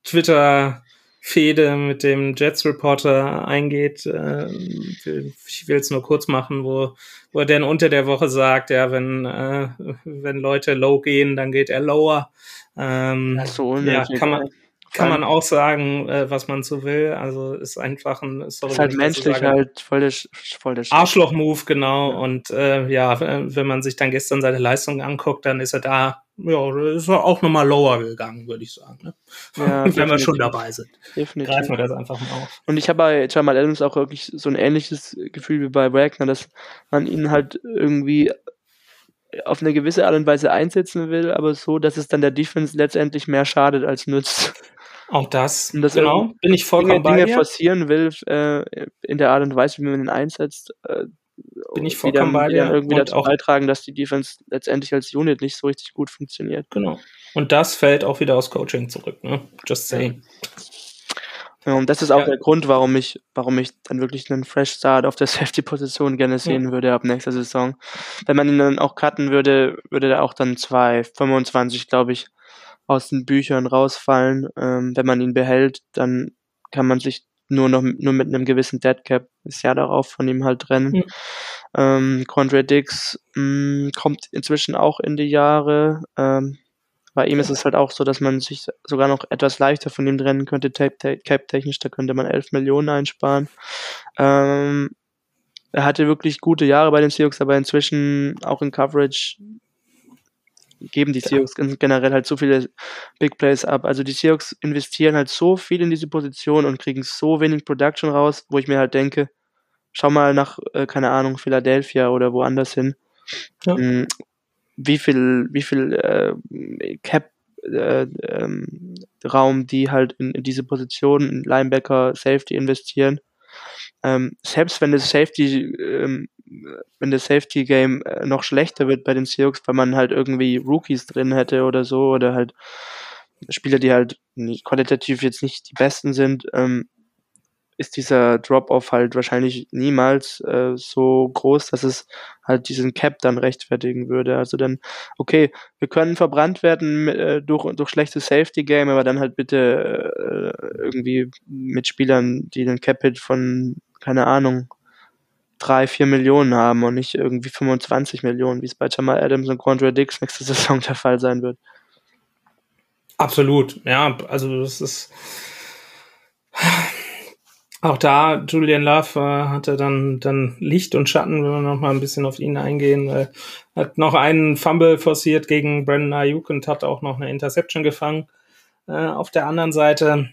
S3: Twitter Fehde mit dem Jets Reporter eingeht. Äh, ich will es nur kurz machen, wo, wo er dann unter der Woche sagt, ja, wenn, äh, wenn Leute low gehen, dann geht er lower.
S2: Ähm, so, ja,
S3: kann man, kann man auch sagen, äh, was man so will. Also ist einfach ein
S2: sorry, ist halt menschlich so halt voll der,
S3: voll der Arschloch-Move, genau. Ja. Und äh, ja, wenn man sich dann gestern seine Leistung anguckt, dann ist er da, ja, ist er auch nochmal lower gegangen, würde ich sagen. Ne? Ja, wenn wir schon dabei sind. Definitiv. Greifen wir das einfach mal auf.
S2: Und ich habe bei Jamal Adams auch wirklich so ein ähnliches Gefühl wie bei Wagner, dass man ihn halt irgendwie auf eine gewisse Art und Weise einsetzen will, aber so, dass es dann der Defense letztendlich mehr schadet als nützt.
S3: Auch das, und das genau, bin ich vollkommen
S2: Dinge, Dinge forcieren will äh, in der Art und Weise, wie man ihn einsetzt, äh,
S3: bin ich vollkommen bei dir.
S2: irgendwie dazu auch beitragen, dass die Defense letztendlich als Unit nicht so richtig gut funktioniert.
S3: Genau. Und das fällt auch wieder aus Coaching zurück, ne? Just saying.
S2: Ja, und das ist auch ja. der Grund, warum ich, warum ich dann wirklich einen Fresh Start auf der Safety-Position gerne sehen ja. würde ab nächster Saison. Wenn man ihn dann auch cutten würde, würde er auch dann 2,25, glaube ich, aus den Büchern rausfallen. Ähm, wenn man ihn behält, dann kann man sich nur noch nur mit einem gewissen Deadcap das Jahr darauf von ihm halt trennen. Mhm. Ähm, Condre Dix mh, mm, kommt inzwischen auch in die Jahre. Ähm, bei ihm ist es halt auch so, dass man sich sogar noch etwas leichter von ihm trennen könnte, cap-technisch, da könnte man 11 Millionen einsparen. Ähm, er hatte wirklich gute Jahre bei den Seahawks, aber inzwischen auch in Coverage geben die Seahawks generell halt so viele Big Plays ab. Also die Seahawks investieren halt so viel in diese Position und kriegen so wenig Production raus, wo ich mir halt denke, schau mal nach, äh, keine Ahnung, Philadelphia oder woanders hin. Ja. Mm, wie viel, wie viel äh, Cap äh, ähm, Raum die halt in, in diese Position, in Linebacker, Safety investieren. Ähm, selbst wenn das Safety, ähm, wenn das Safety Game äh, noch schlechter wird bei den Seahawks, weil man halt irgendwie Rookies drin hätte oder so oder halt Spieler, die halt nicht, qualitativ jetzt nicht die besten sind, ähm, ist dieser Drop-off halt wahrscheinlich niemals äh, so groß, dass es halt diesen Cap dann rechtfertigen würde. Also dann, okay, wir können verbrannt werden äh, durch, durch schlechtes Safety-Game, aber dann halt bitte äh, irgendwie mit Spielern, die den Cap-Hit von, keine Ahnung, drei, vier Millionen haben und nicht irgendwie 25 Millionen, wie es bei Jamal Adams und Quandre Dix nächste Saison der Fall sein wird.
S3: Absolut, ja, also das ist auch da, Julian Love äh, hatte dann, dann Licht und Schatten, wenn wir noch mal ein bisschen auf ihn eingehen. Äh, hat noch einen Fumble forciert gegen Brandon Ayuk und hat auch noch eine Interception gefangen. Äh, auf der anderen Seite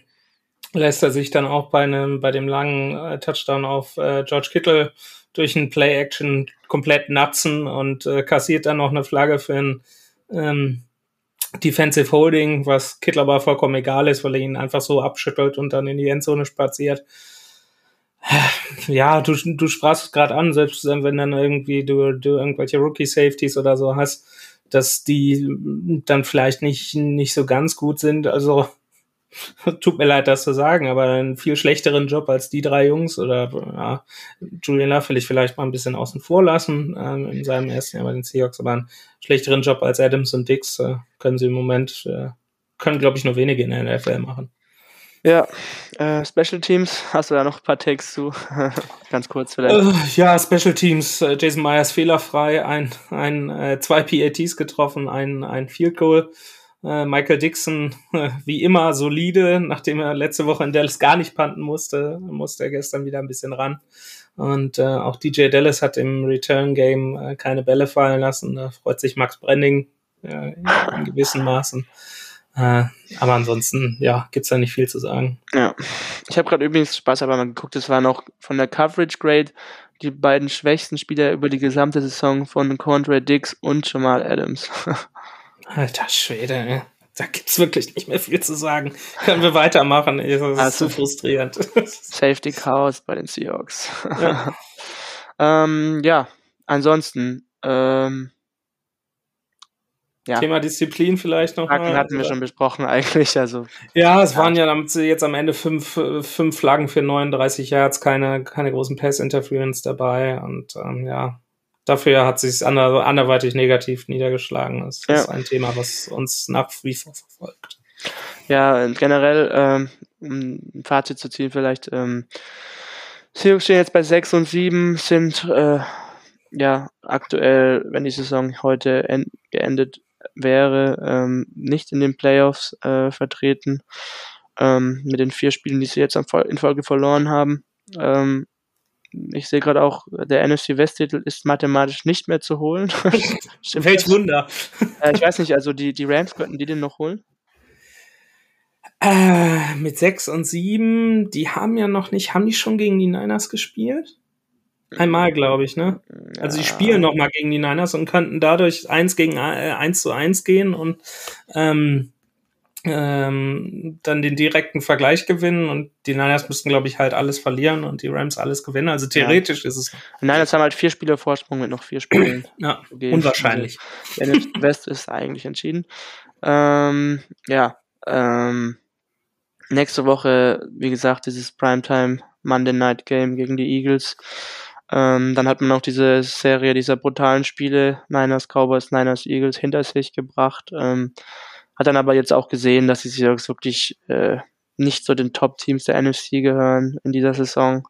S3: lässt er sich dann auch bei einem, bei dem langen äh, Touchdown auf äh, George Kittle durch ein Play-Action komplett natzen und äh, kassiert dann noch eine Flagge für ein ähm, Defensive Holding, was Kittle aber vollkommen egal ist, weil er ihn einfach so abschüttelt und dann in die Endzone spaziert. Ja, du, du sprachst es gerade an, selbst wenn dann irgendwie du, du irgendwelche Rookie-Safeties oder so hast, dass die dann vielleicht nicht, nicht so ganz gut sind. Also tut mir leid, das zu sagen, aber einen viel schlechteren Job als die drei Jungs oder ja, Julian Love will ich vielleicht mal ein bisschen außen vor lassen ähm, in seinem ersten Jahr bei den Seahawks, aber einen schlechteren Job als Adams und Dix äh, können sie im Moment, äh, können glaube ich nur wenige in der NFL machen.
S2: Ja, äh, Special Teams, hast du da noch ein paar Takes zu? Ganz kurz vielleicht.
S3: Äh, ja, Special Teams, äh, Jason Myers fehlerfrei, ein, ein, äh, zwei PATs getroffen, ein, ein Field Goal. Äh, Michael Dixon, äh, wie immer, solide, nachdem er letzte Woche in Dallas gar nicht panten musste, musste er gestern wieder ein bisschen ran. Und äh, auch DJ Dallas hat im Return Game äh, keine Bälle fallen lassen. Da freut sich Max Brending äh, in gewissen Maßen. Äh, aber ansonsten, ja, gibt's da nicht viel zu sagen.
S2: Ja. Ich habe gerade übrigens Spaß aber mal geguckt, es war noch von der Coverage Grade die beiden schwächsten Spieler über die gesamte Saison von Condre Dix und Jamal Adams.
S3: Alter Schwede, ey. Da gibt's wirklich nicht mehr viel zu sagen. Können wir weitermachen? Das ist also, so frustrierend.
S2: Safety Chaos bei den Seahawks. Ja, ähm, ja ansonsten, ähm,
S3: ja. Thema Disziplin vielleicht noch.
S2: Flaggen hatten wir schon besprochen eigentlich. Also,
S3: ja, es ja. waren ja jetzt am Ende fünf, fünf Flaggen für 39 Yards, keine, keine großen Pass-Interference dabei. Und ähm, ja, dafür hat sich ander, anderweitig negativ niedergeschlagen. Das ja. ist ein Thema, was uns nach wie vor verfolgt.
S2: Ja, generell, ähm, um ein Fazit zu ziehen, vielleicht, ähm, Seahawks stehen jetzt bei 6 und 7, sind äh, ja aktuell, wenn die Saison heute geendet wäre, ähm, nicht in den Playoffs äh, vertreten. ähm, mit den vier Spielen, die sie jetzt in Folge verloren haben. Ähm, ich sehe gerade auch, der NFC West-Titel ist mathematisch nicht mehr zu holen.
S3: Welch Wunder.
S2: Äh, ich weiß nicht, also die, die Rams könnten die den noch holen?
S3: Äh, mit 6 und 7, die haben ja noch nicht, haben die schon gegen die Niners gespielt? Einmal, glaube ich, ne? Ja. Also die spielen noch mal gegen die Niners und könnten dadurch 1 gegen äh, 1 zu 1 gehen und ähm, ähm, dann den direkten Vergleich gewinnen und die Niners müssten, glaube ich, halt alles verlieren und die Rams alles gewinnen. Also theoretisch ja. ist es.
S2: Die Niners haben halt vier Spiele Vorsprung mit noch vier Spielen.
S3: ja, unwahrscheinlich.
S2: Also, der West ist eigentlich entschieden. Ähm, ja, ähm, nächste Woche, wie gesagt, dieses Primetime Monday Night Game gegen die Eagles. Ähm, dann hat man auch diese Serie dieser brutalen Spiele, Niners, Cowboys, Niners, Eagles, hinter sich gebracht. Ähm, hat dann aber jetzt auch gesehen, dass die Seahawks wirklich äh, nicht zu den Top-Teams der NFC gehören in dieser Saison,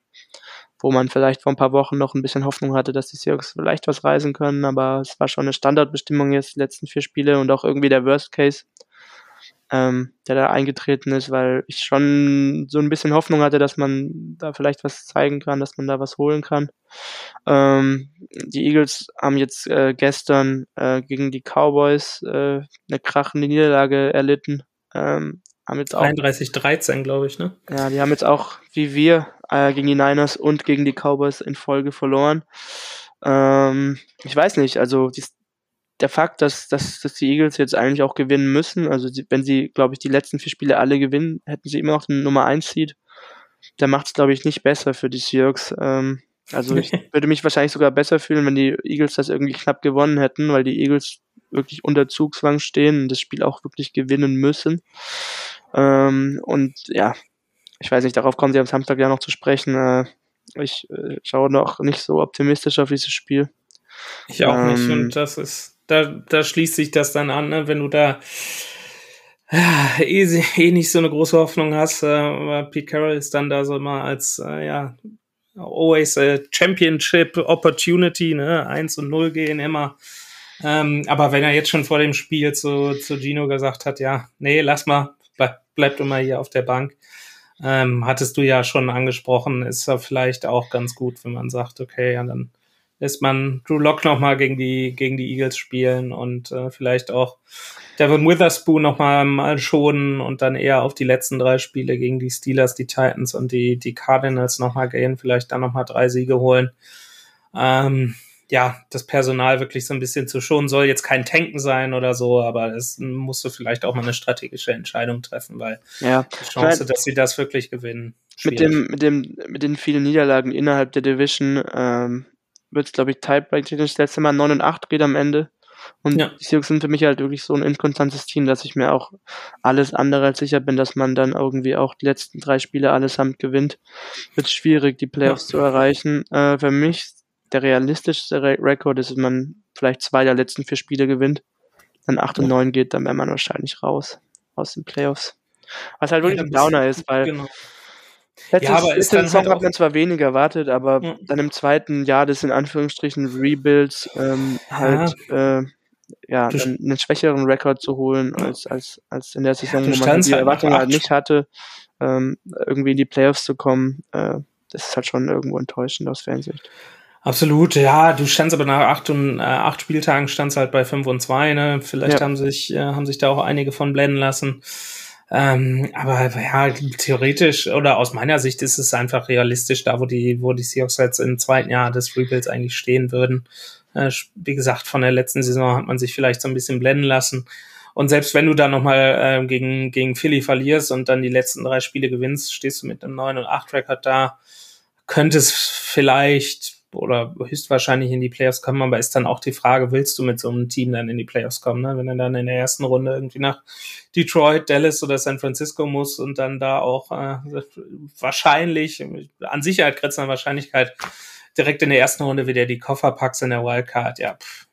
S2: wo man vielleicht vor ein paar Wochen noch ein bisschen Hoffnung hatte, dass die Seahawks vielleicht was reisen können, aber es war schon eine Standardbestimmung jetzt die letzten vier Spiele und auch irgendwie der Worst Case ähm, der da eingetreten ist, weil ich schon so ein bisschen Hoffnung hatte, dass man da vielleicht was zeigen kann, dass man da was holen kann. Ähm, die Eagles haben jetzt äh, gestern äh, gegen die Cowboys äh, eine krachende Niederlage erlitten. Ähm,
S3: haben jetzt 33-13, glaube ich, ne?
S2: Ja, die haben jetzt auch, wie wir, äh, gegen die Niners und gegen die Cowboys in Folge verloren. Ähm, ich weiß nicht, also die, der Fakt, dass, dass, dass die Eagles jetzt eigentlich auch gewinnen müssen, also die, wenn sie, glaube ich, die letzten vier Spiele alle gewinnen, hätten sie immer noch den Nummer 1 Seed. Der macht es, glaube ich, nicht besser für die Seahawks. Ähm, also ich würde mich wahrscheinlich sogar besser fühlen, wenn die Eagles das irgendwie knapp gewonnen hätten, weil die Eagles wirklich unter Zugzwang stehen und das Spiel auch wirklich gewinnen müssen. Ähm, und ja, ich weiß nicht, darauf kommen sie am Samstag ja noch zu sprechen. Äh, ich äh, schaue noch nicht so optimistisch auf dieses Spiel.
S3: Ich auch ähm, nicht. Und das ist, da, da schließt sich das dann an, ne? wenn du da äh, eh, eh nicht so eine große Hoffnung hast. Äh, Pete Carroll ist dann da so immer als, äh, ja, always a Championship Opportunity, ne? 1 und 0 gehen immer. Ähm, aber wenn er jetzt schon vor dem Spiel zu, zu Gino gesagt hat, ja, nee, lass mal, bleib, bleib du mal hier auf der Bank, ähm, hattest du ja schon angesprochen, ist ja vielleicht auch ganz gut, wenn man sagt, okay, ja, dann lässt man Drew Lock nochmal gegen die, gegen die Eagles spielen und äh, vielleicht auch Devin Witherspoon nochmal mal schonen und dann eher auf die letzten drei Spiele gegen die Steelers, die Titans und die, die Cardinals nochmal gehen, vielleicht dann nochmal drei Siege holen. Ähm, ja, das Personal wirklich so ein bisschen zu schonen, soll jetzt kein Tanken sein oder so, aber es musst du vielleicht auch mal eine strategische Entscheidung treffen, weil
S2: ja.
S3: die Chance, dass sie das wirklich gewinnen.
S2: Schwierig. Mit dem, mit dem, mit den vielen Niederlagen innerhalb der Division ähm, wird es, glaube ich, Tiebreak das letzte Mal 9 und 8 geht am Ende. Und ja. die Seahawks sind für mich halt wirklich so ein inkonstantes Team, dass ich mir auch alles andere als sicher bin, dass man dann irgendwie auch die letzten drei Spiele allesamt gewinnt. Wird schwierig, die Playoffs ja. zu erreichen. Äh, für mich der realistischste Re Rekord ist, wenn man vielleicht zwei der letzten vier Spiele gewinnt, dann 8 und 9 geht, dann wäre man wahrscheinlich raus aus den Playoffs. Was halt wirklich ja, ein Downer ist, weil genau. Letztes, ja, aber ist dann Saison halt hat man zwar weniger erwartet, aber ja. dann im zweiten Jahr des in Anführungsstrichen Rebuilds ähm, halt ja, äh, ja einen schwächeren Rekord zu holen als, als, als in der Saison, ja, wo man die halt Erwartungen halt nicht hatte, ähm, irgendwie in die Playoffs zu kommen. Äh, das ist halt schon irgendwo enttäuschend aus Fansicht.
S3: Absolut, ja, du standst aber nach acht und äh, acht Spieltagen standst halt bei fünf und zwei, ne? Vielleicht haben sich, äh, haben sich da auch einige von blenden lassen. Ähm, aber ja, theoretisch oder aus meiner Sicht ist es einfach realistisch, da wo die, wo die Seahawks jetzt im zweiten Jahr des Rebuilds eigentlich stehen würden. Äh, wie gesagt, von der letzten Saison hat man sich vielleicht so ein bisschen blenden lassen. Und selbst wenn du da nochmal äh, gegen, gegen Philly verlierst und dann die letzten drei Spiele gewinnst, stehst du mit einem 9 und 8 Record da, könnte es vielleicht oder höchstwahrscheinlich in die Playoffs kommen, aber ist dann auch die Frage, willst du mit so einem Team dann in die Playoffs kommen, ne? wenn er dann in der ersten Runde irgendwie nach Detroit, Dallas oder San Francisco muss und dann da auch äh, wahrscheinlich, an Sicherheit grenzender Wahrscheinlichkeit, direkt in der ersten Runde wieder die Koffer packst in der Wildcard, ja, pff,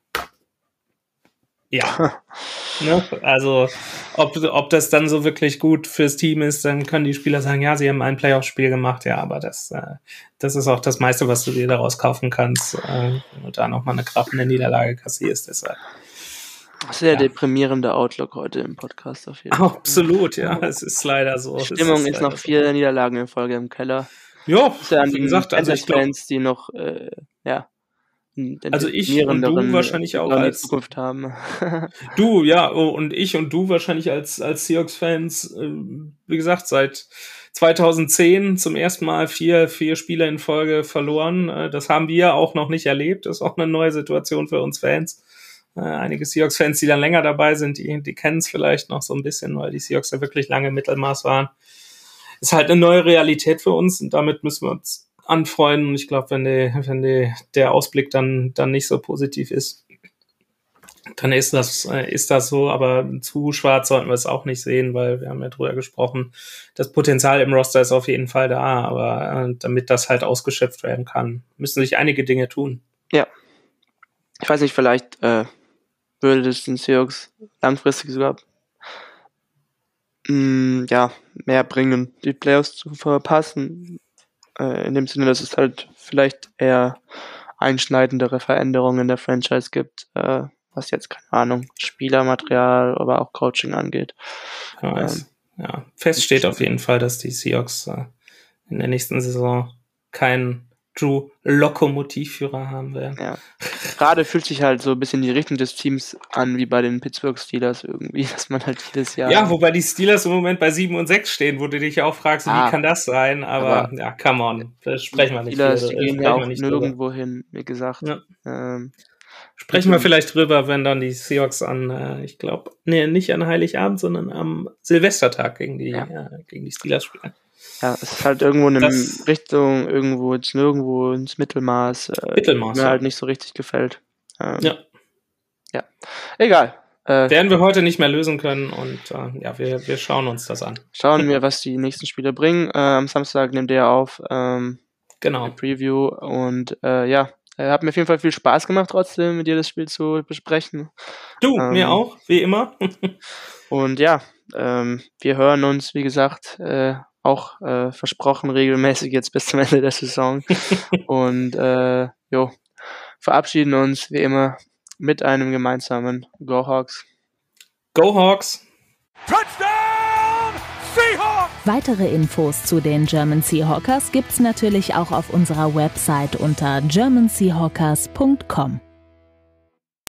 S3: ja. ne? Also, ob, ob das dann so wirklich gut fürs Team ist, dann können die Spieler sagen, ja, sie haben ein Playoff-Spiel gemacht, ja, aber das, äh, das ist auch das meiste, was du dir daraus kaufen kannst, äh, wenn du da nochmal eine krachende Niederlage kassierst. Deshalb.
S2: Sehr ja. deprimierender Outlook heute im Podcast auf
S3: jeden Fall. Absolut, ja, es ist leider so.
S2: Die Stimmung ist, ist noch vier Niederlagen in Folge im Keller.
S3: Ja,
S2: ja wie gesagt, also ich Fans, die noch, äh, ja.
S3: Also ich und du wahrscheinlich auch als
S2: Zukunft haben.
S3: du, ja, oh, und ich und du wahrscheinlich als, als Seahawks-Fans, äh, wie gesagt, seit 2010 zum ersten Mal vier, vier Spiele in Folge verloren. Äh, das haben wir auch noch nicht erlebt. Das ist auch eine neue Situation für uns Fans. Äh, einige Seahawks-Fans, die dann länger dabei sind, die, die kennen es vielleicht noch so ein bisschen, weil die Seahawks ja wirklich lange Mittelmaß waren. Ist halt eine neue Realität für uns und damit müssen wir uns anfreunden. Und ich glaube, wenn, die, wenn die, der Ausblick dann, dann nicht so positiv ist, dann ist das, äh, ist das so, aber zu schwarz sollten wir es auch nicht sehen, weil wir haben ja drüber gesprochen. Das Potenzial im Roster ist auf jeden Fall da, aber äh, damit das halt ausgeschöpft werden kann, müssen sich einige Dinge tun.
S2: Ja. Ich weiß nicht, vielleicht äh, würde es den Seahawks langfristig sogar mh, mm, ja, mehr bringen, die Playoffs zu verpassen. Äh, in dem Sinne, dass es halt vielleicht eher einschneidendere Veränderungen in der Franchise gibt, äh, was jetzt, keine Ahnung, Spielermaterial, aber auch Coaching angeht.
S3: Ähm, ja, fest steht auf jeden Fall, dass die Seahawks äh, in der nächsten Saison keinen True Lokomotivführer haben werden.
S2: Ja. Gerade fühlt sich halt so ein bisschen die Richtung des Teams an, wie bei den Pittsburgh Steelers irgendwie, dass man halt jedes Jahr.
S3: Ja, wobei die Steelers im Moment bei 7 und 6 stehen, wo du dich auch fragst, ah, wie kann das sein? Aber, aber, ja, come on, sprechen wir nicht.
S2: Steelers, die gehen ja auch nirgendwo hin, wie gesagt. Ja. Ähm,
S3: Sprechen wir vielleicht drüber, wenn dann die Seahawks an, äh, ich glaube, nee, nicht an Heiligabend, sondern am Silvestertag gegen die, ja. äh, gegen die Steelers spielen.
S2: Ja, es ist halt irgendwo in das, Richtung, irgendwo jetzt nirgendwo ins Mittelmaß,
S3: äh, Mittelmaß
S2: mir ja. halt nicht so richtig gefällt.
S3: Ähm, ja.
S2: Ja. Egal.
S3: Äh, Werden wir heute nicht mehr lösen können und äh, ja, wir, wir schauen uns das an.
S2: Schauen wir, was die nächsten Spiele bringen. Äh, am Samstag nimmt ihr auf. Ähm,
S3: genau.
S2: Preview und äh, ja, äh, hat mir auf jeden Fall viel Spaß gemacht, trotzdem mit dir das Spiel zu besprechen.
S3: Du, ähm, mir auch, wie immer.
S2: und ja, ähm, wir hören uns, wie gesagt, äh, auch äh, versprochen regelmäßig jetzt bis zum Ende der Saison. und äh, jo, verabschieden uns wie immer mit einem gemeinsamen Go Hawks.
S3: Go Hawks!
S1: Touchdown Seahawks! Weitere Infos zu den German Seahawkers gibt's natürlich auch auf unserer Website unter germanseahawkers.com.